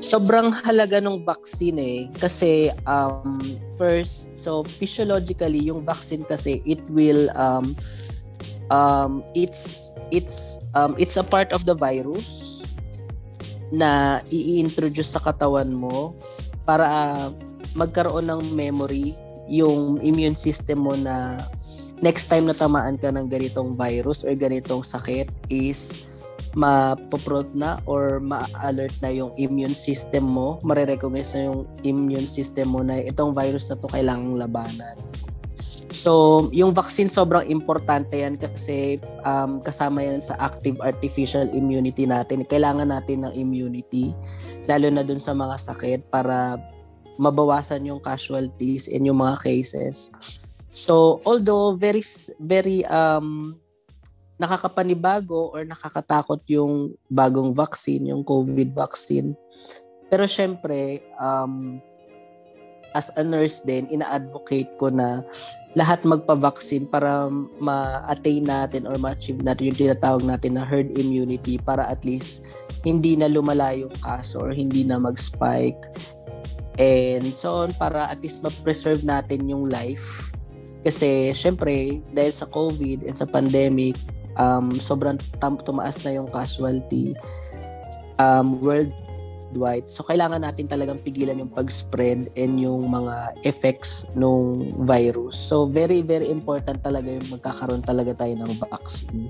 Sobrang halaga ng vaccine eh. Kasi um first so physiologically yung vaccine kasi it will um um it's it's um it's a part of the virus na i-introduce sa katawan mo para uh, magkaroon ng memory yung immune system mo na next time na tamaan ka ng ganitong virus or ganitong sakit is mapoprot na or ma-alert na yung immune system mo, marirecognize na yung immune system mo na itong virus na to kailangang labanan. So, yung vaccine sobrang importante yan kasi um, kasama yan sa active artificial immunity natin. Kailangan natin ng immunity, lalo na dun sa mga sakit para mabawasan yung casualties in yung mga cases. So, although very very um nakakapanibago or nakakatakot yung bagong vaccine, yung COVID vaccine. Pero syempre, um, as a nurse din, ina-advocate ko na lahat magpa-vaccine para ma-attain natin or ma-achieve natin yung tinatawag natin na herd immunity para at least hindi na lumala yung kaso or hindi na mag-spike. And so on, para at least ma-preserve natin yung life. Kasi syempre, dahil sa COVID and sa pandemic, um, sobrang tam- tumaas na yung casualty um, worldwide. So, kailangan natin talagang pigilan yung pag-spread and yung mga effects ng virus. So, very, very important talaga yung magkakaroon talaga tayo ng vaccine.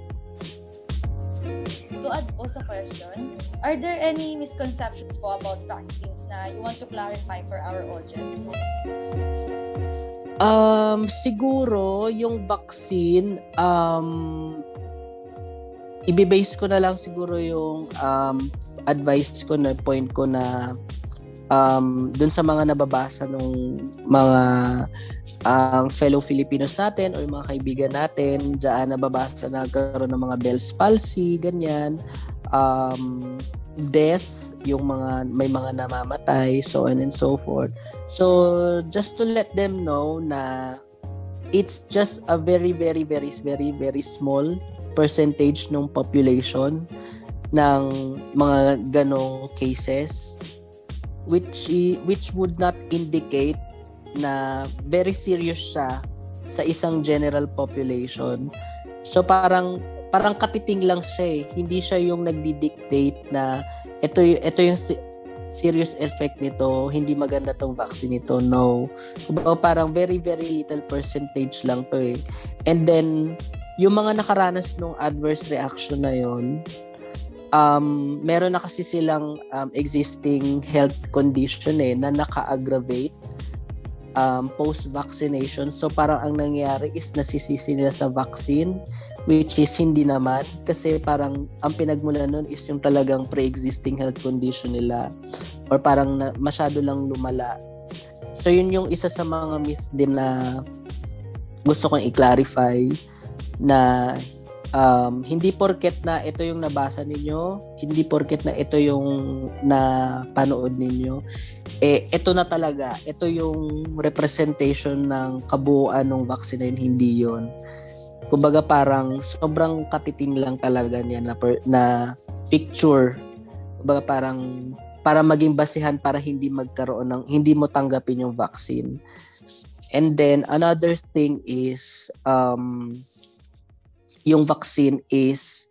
To add po sa question, are there any misconceptions po about vaccines na you want to clarify for our audience? Um, siguro yung vaccine um ibibase ko na lang siguro yung um, advice ko na point ko na um, dun sa mga nababasa ng mga um, fellow Filipinos natin or mga kaibigan natin diyan nababasa na karon ng mga Bell's palsy ganyan. Um, death yung mga may mga namamatay so on and so forth. So just to let them know na it's just a very very very very very small percentage ng population ng mga ganong cases which which would not indicate na very serious siya sa isang general population. So parang parang katiting lang siya eh. Hindi siya yung nagdi-dictate na ito ito yung serious effect nito, hindi maganda tong vaccine nito. No. Kumbaga parang very very little percentage lang to eh. And then yung mga nakaranas ng adverse reaction na yon um, meron na kasi silang um, existing health condition eh na naka-aggravate um, post-vaccination. So parang ang nangyayari is nasisisi nila sa vaccine which is hindi naman kasi parang ang pinagmulan nun is yung talagang pre-existing health condition nila or parang na, masyado lang lumala. So yun yung isa sa mga myths din na gusto kong i-clarify na um, hindi porket na ito yung nabasa ninyo, hindi porket na ito yung napanood ninyo, eh ito na talaga, ito yung representation ng kabuuan ng vaccine na yun, hindi yun. Kumbaga parang sobrang katiting lang talaga niya na, per, na picture. Kumbaga parang para maging basihan para hindi magkaroon ng hindi mo tanggapin yung vaccine. And then another thing is um yung vaccine is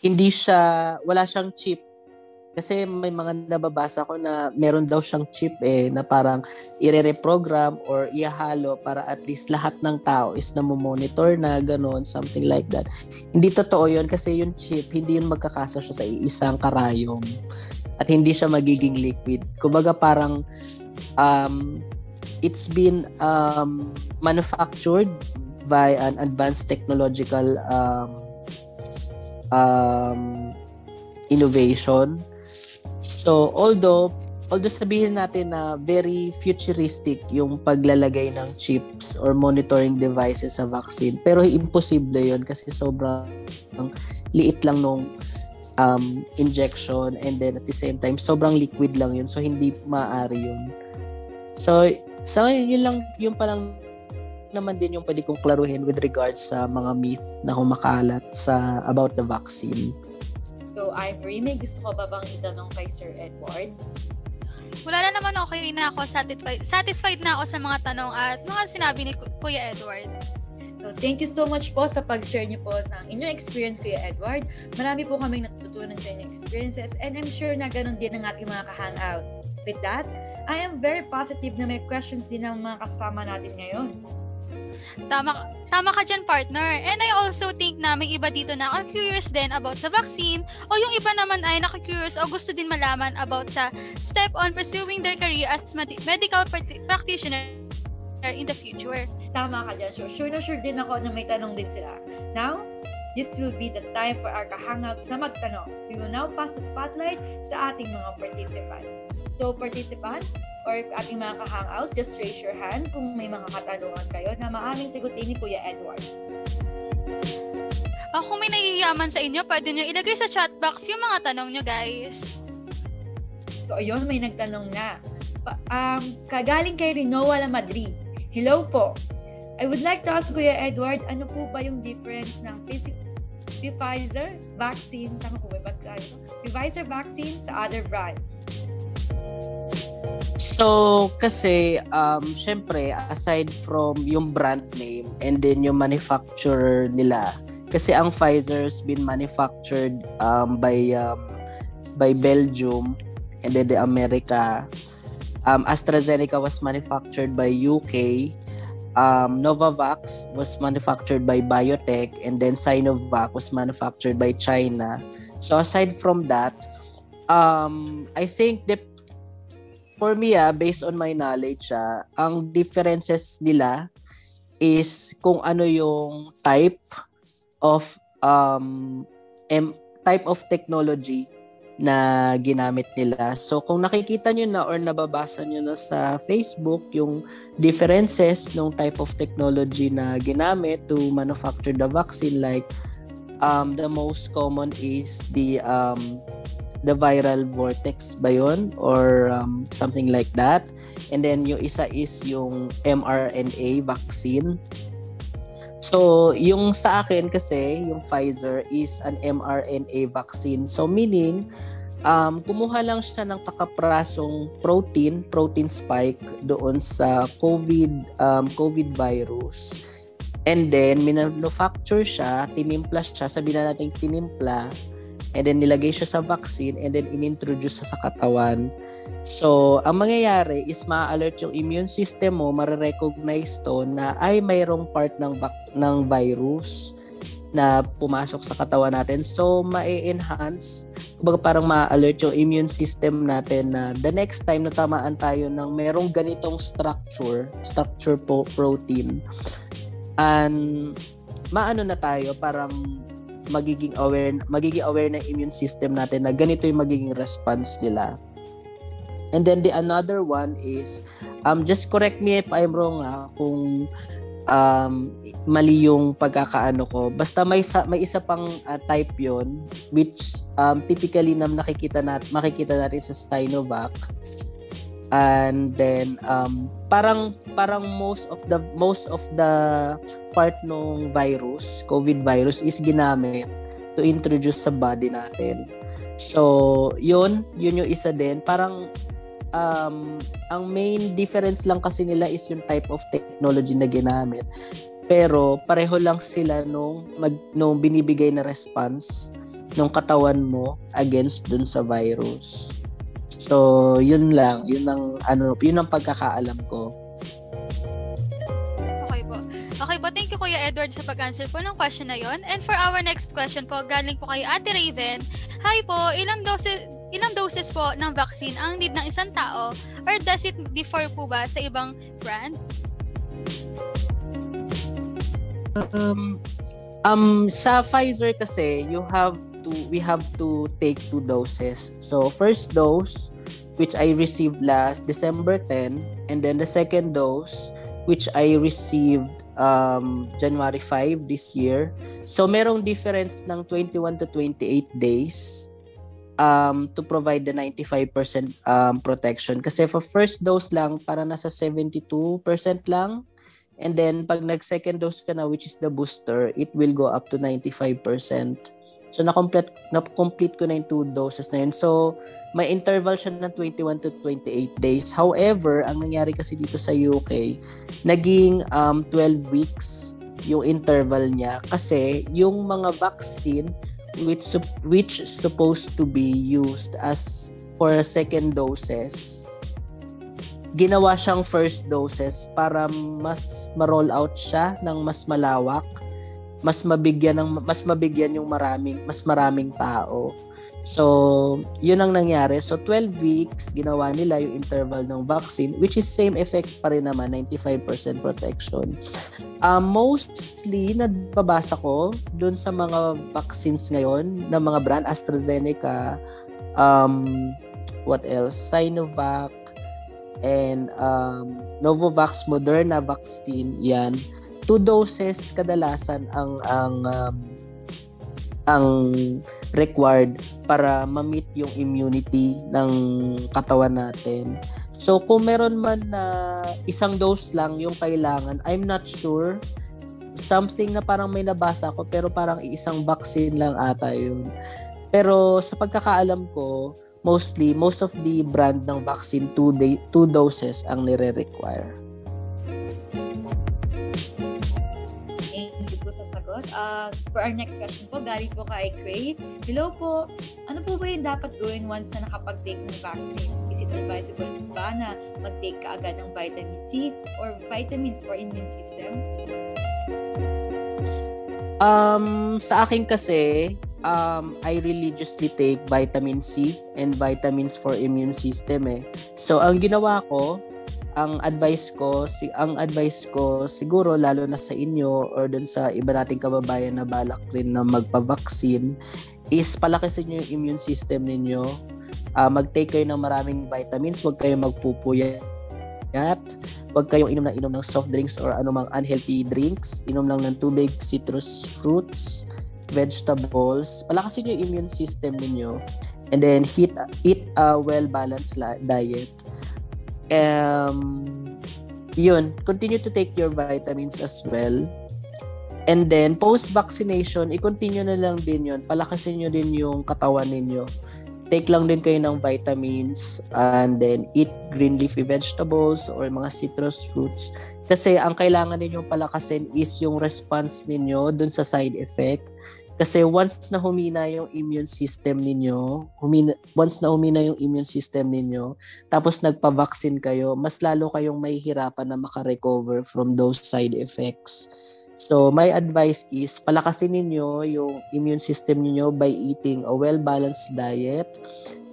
hindi siya wala siyang chip Kasi may mga nababasa ko na meron daw siyang chip eh na parang ire-reprogram or ihahalo para at least lahat ng tao is na monitor na ganon, something like that. Hindi totoo yun kasi yung chip, hindi yun magkakasa siya sa isang karayom at hindi siya magiging liquid. Kumbaga parang um, it's been um, manufactured by an advanced technological um, um, innovation. So, although although sabihin natin na very futuristic yung paglalagay ng chips or monitoring devices sa vaccine, pero imposible yon kasi sobrang liit lang nung um, injection and then at the same time sobrang liquid lang yun so hindi maaari yun. So sa ngayon yun lang yung palang naman din yung pwede kong klaruhin with regards sa mga myth na kumakalat sa about the vaccine. So, Ivory, may gusto ko ba bang itanong kay Sir Edward? Wala na naman okay na ako. Satisfied, satisfied na ako sa mga tanong at mga sinabi ni Ku- Kuya Edward. So, thank you so much po sa pag-share niyo po sa inyong experience, Kuya Edward. Marami po kaming natutunan sa inyong experiences and I'm sure na ganun din ang ating mga ka-hangout. With that, I am very positive na may questions din ng mga kasama natin ngayon. Tama, tama ka dyan, partner. And I also think na may iba dito na curious din about sa vaccine o yung iba naman ay nakakurious o gusto din malaman about sa step on pursuing their career as med- medical practi- practitioner in the future. Tama ka dyan. So, sure na sure din ako na may tanong din sila. Now, this will be the time for our kahangouts na magtanong. We will now pass the spotlight sa ating mga participants. So, participants, or ating mga kahangouts, just raise your hand kung may mga katanungan kayo na maaming sagutin ni Kuya Edward. O kung may nahihiyaman sa inyo, pwede nyo ilagay sa chat box yung mga tanong nyo, guys. So, ayun, may nagtanong na. Pa- um, kagaling kay Rinoa La Madrid. Hello po. I would like to ask Kuya Edward, ano po ba yung difference ng Pfiz- Pfizer vaccine, tama po ba? Pfizer vaccine sa other brands? So, kasi, um, syempre, aside from yung brand name and then yung manufacturer nila, kasi ang Pfizer's been manufactured um, by um, by Belgium and then the America. Um, AstraZeneca was manufactured by UK. Um, Novavax was manufactured by Biotech and then Sinovac was manufactured by China. So aside from that, um, I think the for me ah, based on my knowledge ah, ang differences nila is kung ano yung type of um em, type of technology na ginamit nila. So kung nakikita nyo na or nababasa nyo na sa Facebook yung differences ng type of technology na ginamit to manufacture the vaccine like um, the most common is the um, the viral vortex ba yun? Or um, something like that. And then yung isa is yung mRNA vaccine. So, yung sa akin kasi, yung Pfizer is an mRNA vaccine. So, meaning, um, kumuha lang siya ng kakaprasong protein, protein spike doon sa COVID, um, COVID virus. And then, minanufacture siya, tinimpla siya, sabi na natin tinimpla, and then nilagay siya sa vaccine, and then inintroduce sa katawan. So, ang mangyayari is ma-alert yung immune system mo, mare-recognize to na ay mayroong part ng vac- ng virus na pumasok sa katawan natin. So, ma-enhance, kumbaga parang ma-alert yung immune system natin na the next time na tamaan tayo ng merong ganitong structure, structure po protein, and maano na tayo parang magiging aware magiging aware ng immune system natin na ganito yung magiging response nila. And then the another one is um just correct me if I'm wrong ah, kung um mali yung pagkakaano ko. Basta may sa, may isa pang ah, type 'yon which um typically na nakikita nat makikita natin sa Sinovac. And then um parang parang most of the most of the part ng virus, COVID virus is ginamit to introduce sa body natin. So, yun, yun yung isa din. Parang um, ang main difference lang kasi nila is yung type of technology na ginamit. Pero pareho lang sila nung mag nung binibigay na response ng katawan mo against dun sa virus. So, yun lang. Yun ang, ano, yun ang pagkakaalam ko. Okay po. Okay po, thank you Kuya Edward sa pag-answer po ng question na yon. And for our next question po, galing po kay Ate Raven. Hi po, ilang doses ilang doses po ng vaccine ang need ng isang tao or does it differ po ba sa ibang brand? Um, um, sa Pfizer kasi, you have to, we have to take two doses. So, first dose, which I received last December 10, and then the second dose, which I received um, January 5 this year. So, merong difference ng 21 to 28 days um, to provide the 95% um, protection. Kasi for first dose lang, para nasa 72% lang. And then, pag nag-second dose ka na, which is the booster, it will go up to 95%. So, na-complete, na-complete ko na yung two doses na yun. So, may interval siya ng 21 to 28 days. However, ang nangyari kasi dito sa UK, naging um, 12 weeks yung interval niya kasi yung mga vaccine which which supposed to be used as for second doses ginawa siyang first doses para mas ma-roll out siya ng mas malawak mas mabigyan ng mas mabigyan yung maraming mas maraming tao So, yun ang nangyari. So, 12 weeks, ginawa nila yung interval ng vaccine, which is same effect pa rin naman, 95% protection. Um, mostly, nababasa ko dun sa mga vaccines ngayon ng mga brand, AstraZeneca, um, what else, Sinovac, and um, Novavax Moderna vaccine, yan. Two doses kadalasan ang ang um, ang required para ma-meet yung immunity ng katawan natin. So kung meron man na isang dose lang yung kailangan, I'm not sure. Something na parang may nabasa ko pero parang isang vaccine lang ata yun. Pero sa pagkakaalam ko, mostly most of the brand ng vaccine two day two doses ang nire-require. Sagot. Uh, for our next question po, galing po kay Cray. Hello po, ano po ba yung dapat gawin once na nakapag-take ng vaccine? Is it advisable ba na mag-take ka agad ng vitamin C or vitamins for immune system? Um, sa akin kasi, um, I religiously take vitamin C and vitamins for immune system eh. So, ang ginawa ko, ang advice ko, si ang advice ko siguro lalo na sa inyo or dun sa iba nating kababayan na balak rin na magpa-vaccine is palakasin niyo yung immune system ninyo. Uh, mag-take kayo ng maraming vitamins, huwag kayong magpupuyat. Huwag kayong inom na inom ng soft drinks or anumang unhealthy drinks. Inom lang ng tubig, citrus fruits, vegetables. Palakasin yung immune system ninyo. And then eat, eat a well-balanced la- diet um, yun, continue to take your vitamins as well. And then, post-vaccination, i-continue na lang din yun. Palakasin nyo din yung katawan ninyo. Take lang din kayo ng vitamins and then eat green leafy vegetables or mga citrus fruits. Kasi ang kailangan ninyong palakasin is yung response ninyo dun sa side effect. Kasi once na humina yung immune system ninyo, humina, once na humina yung immune system ninyo, tapos nagpa-vaccine kayo, mas lalo kayong mahihirapan na makarecover from those side effects. So, my advice is palakasin ninyo yung immune system ninyo by eating a well-balanced diet.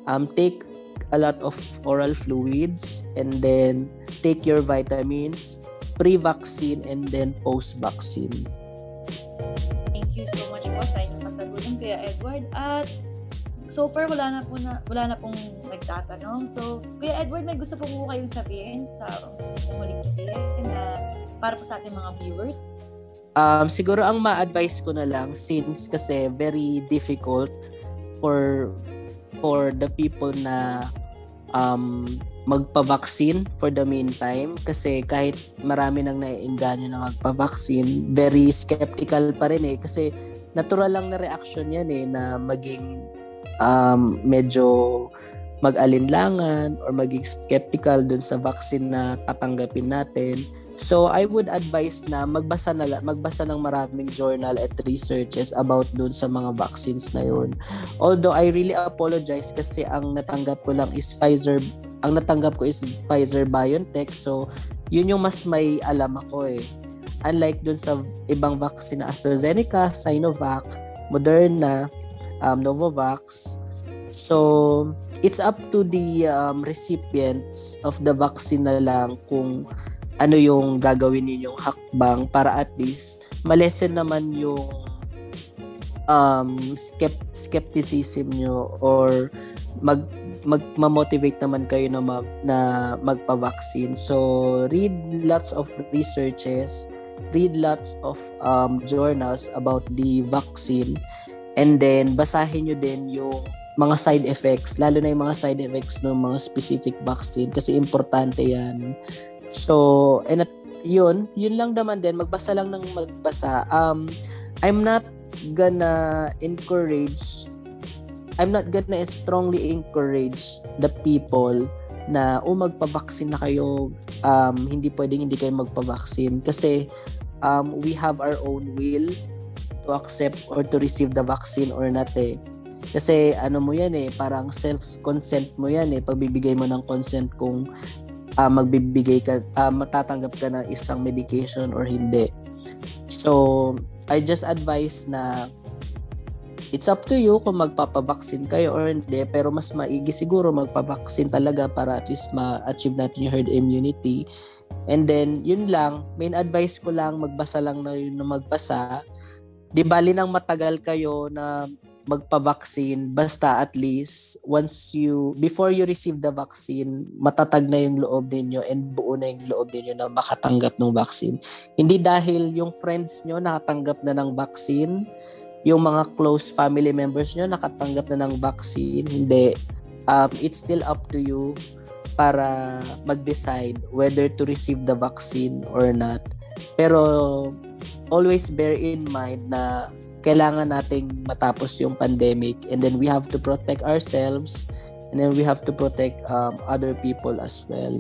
Um, take a lot of oral fluids and then take your vitamins pre-vaccine and then post-vaccine. Thank you so much po sa inyong kasagutan, Kuya Edward. At so far, wala na, po na, wala na pong nagtatanong. So, Kuya Edward, may gusto po po kayong sabihin sa gusto muling sabihin na para po sa ating mga viewers? Um, siguro ang ma-advise ko na lang since kasi very difficult for for the people na um, magpa-vaccine for the meantime kasi kahit marami nang naiinganyo na magpa-vaccine, very skeptical pa rin eh kasi natural lang na reaction yan eh na maging um, medyo mag-alinlangan or maging skeptical dun sa vaccine na tatanggapin natin. So I would advise na magbasa na magbasa ng maraming journal at researches about dun sa mga vaccines na yun. Although I really apologize kasi ang natanggap ko lang is Pfizer ang natanggap ko is Pfizer BioNTech so yun yung mas may alam ako eh. Unlike dun sa ibang vaccine na AstraZeneca, Sinovac, Moderna, um, Novavax. So, it's up to the um, recipients of the vaccine na lang kung ano yung gagawin ninyong hakbang para at least malesen naman yung um, skept- skepticism nyo or mag mag motivate naman kayo na mag, na magpa-vaccine. So read lots of researches, read lots of um, journals about the vaccine and then basahin nyo din yung mga side effects, lalo na yung mga side effects ng mga specific vaccine kasi importante yan. So, and at yun, yun lang naman din, magbasa lang ng magbasa. Um, I'm not gonna encourage I'm not gonna strongly encourage the people na o magpa-vaccine na kayo um, hindi pwedeng hindi kayo magpa-vaccine kasi um, we have our own will to accept or to receive the vaccine or not eh. Kasi ano mo yan eh, parang self-consent mo yan eh, pagbibigay mo ng consent kung uh, magbibigay ka, uh, matatanggap ka ng isang medication or hindi. So, I just advise na it's up to you kung magpapabaksin kayo or hindi pero mas maigi siguro magpabaksin talaga para at least ma-achieve natin yung herd immunity and then yun lang main advice ko lang magbasa lang na yun na magbasa. Di bali nang matagal kayo na magpa-vaccine basta at least once you before you receive the vaccine matatag na yung loob ninyo and buo na yung loob ninyo na makatanggap ng vaccine. Hindi dahil yung friends nyo nakatanggap na ng vaccine yung mga close family members nyo nakatanggap na ng vaccine, hindi. Um, it's still up to you para mag-decide whether to receive the vaccine or not. Pero always bear in mind na kailangan nating matapos yung pandemic and then we have to protect ourselves and then we have to protect um, other people as well.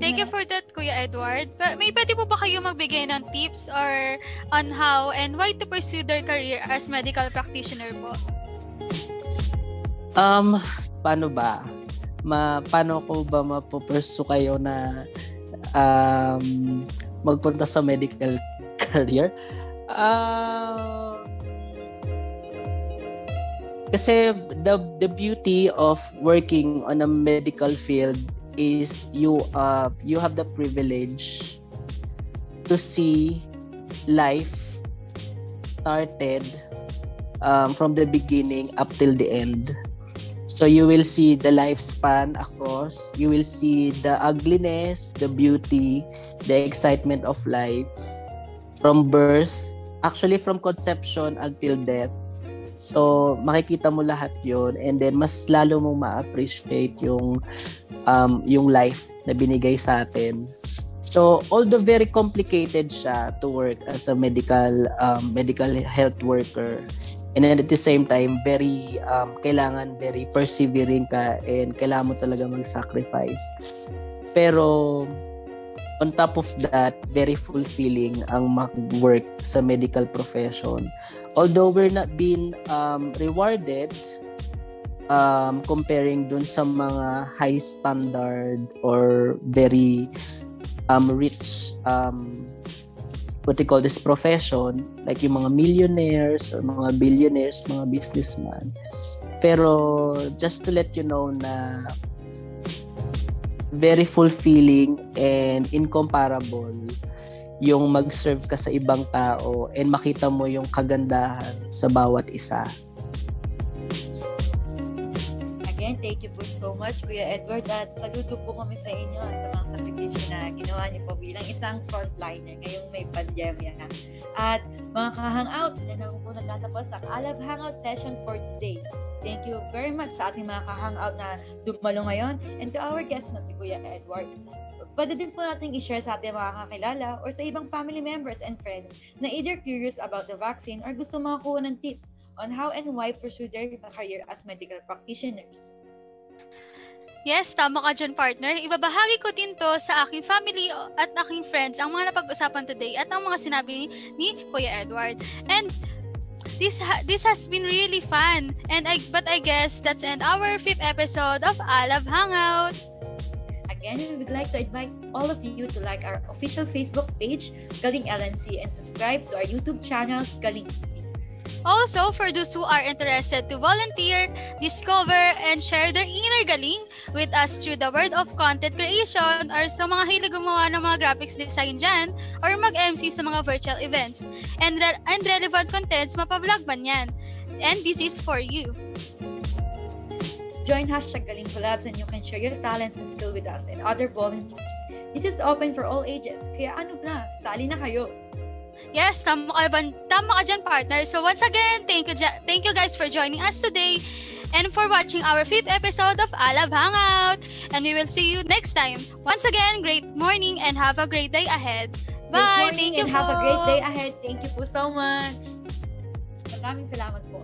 Thank you for that, Kuya Edward. Pa- may pwede po ba kayo magbigay ng tips or on how and why to pursue their career as medical practitioner po? Um, paano ba? Ma, paano ko ba mapupursue kayo na um, magpunta sa medical [LAUGHS] career? Uh, kasi the the beauty of working on a medical field is you uh you have the privilege to see life started um, from the beginning up till the end. So you will see the lifespan across. You will see the ugliness, the beauty, the excitement of life from birth, actually from conception until death. So makikita mo lahat 'yon and then mas lalo mong ma-appreciate yung um, yung life na binigay sa atin. So, although very complicated siya to work as a medical um, medical health worker, and then at the same time, very um, kailangan very persevering ka and kailangan mo talaga mag-sacrifice. Pero on top of that, very fulfilling ang mag-work sa medical profession. Although we're not being um, rewarded um, comparing dun sa mga high standard or very um, rich um, what they call this profession like yung mga millionaires or mga billionaires mga businessman pero just to let you know na very fulfilling and incomparable yung mag-serve ka sa ibang tao and makita mo yung kagandahan sa bawat isa. Again, thank you po so much, Kuya Edward. At saludo po kami sa inyo at sa mga na ginawa niyo po bilang isang frontliner ngayong may pandemya. At mga ka-hangout, dyan ako po nagtatapos ang Alab Hangout session for today. Thank you very much sa ating mga ka-hangout na dumalo ngayon and to our guest na si Kuya Edward. Pwede din po natin i-share sa ating mga kakilala or sa ibang family members and friends na either curious about the vaccine or gusto makakuha ng tips on how and why pursue their career as medical practitioners. Yes, tama ka dyan, partner. Ibabahagi ko din to sa aking family at aking friends ang mga napag-usapan today at ang mga sinabi ni, ni Kuya Edward. And this ha- this has been really fun. And I but I guess that's end our fifth episode of Alab Hangout. Again, we would like to invite all of you to like our official Facebook page, Galing LNC, and subscribe to our YouTube channel, Galing. Also, for those who are interested to volunteer, discover, and share their inner galing with us through the world of content creation or sa mga hilig gumawa ng mga graphics design dyan or mag-MC sa mga virtual events and, re- and relevant contents, mapablog man yan. And this is for you. Join hashtag Galing Collabs and you can share your talents and skill with us and other volunteers. This is open for all ages, kaya ano na, sali na kayo. Yes, tama ka, ba, tama ka dyan, partner. So once again, thank you, ja- thank you guys for joining us today and for watching our fifth episode of Alab Hangout. And we will see you next time. Once again, great morning and have a great day ahead. Bye! Thank you and have a po. great day ahead. Thank you po so much. Maraming salamat po.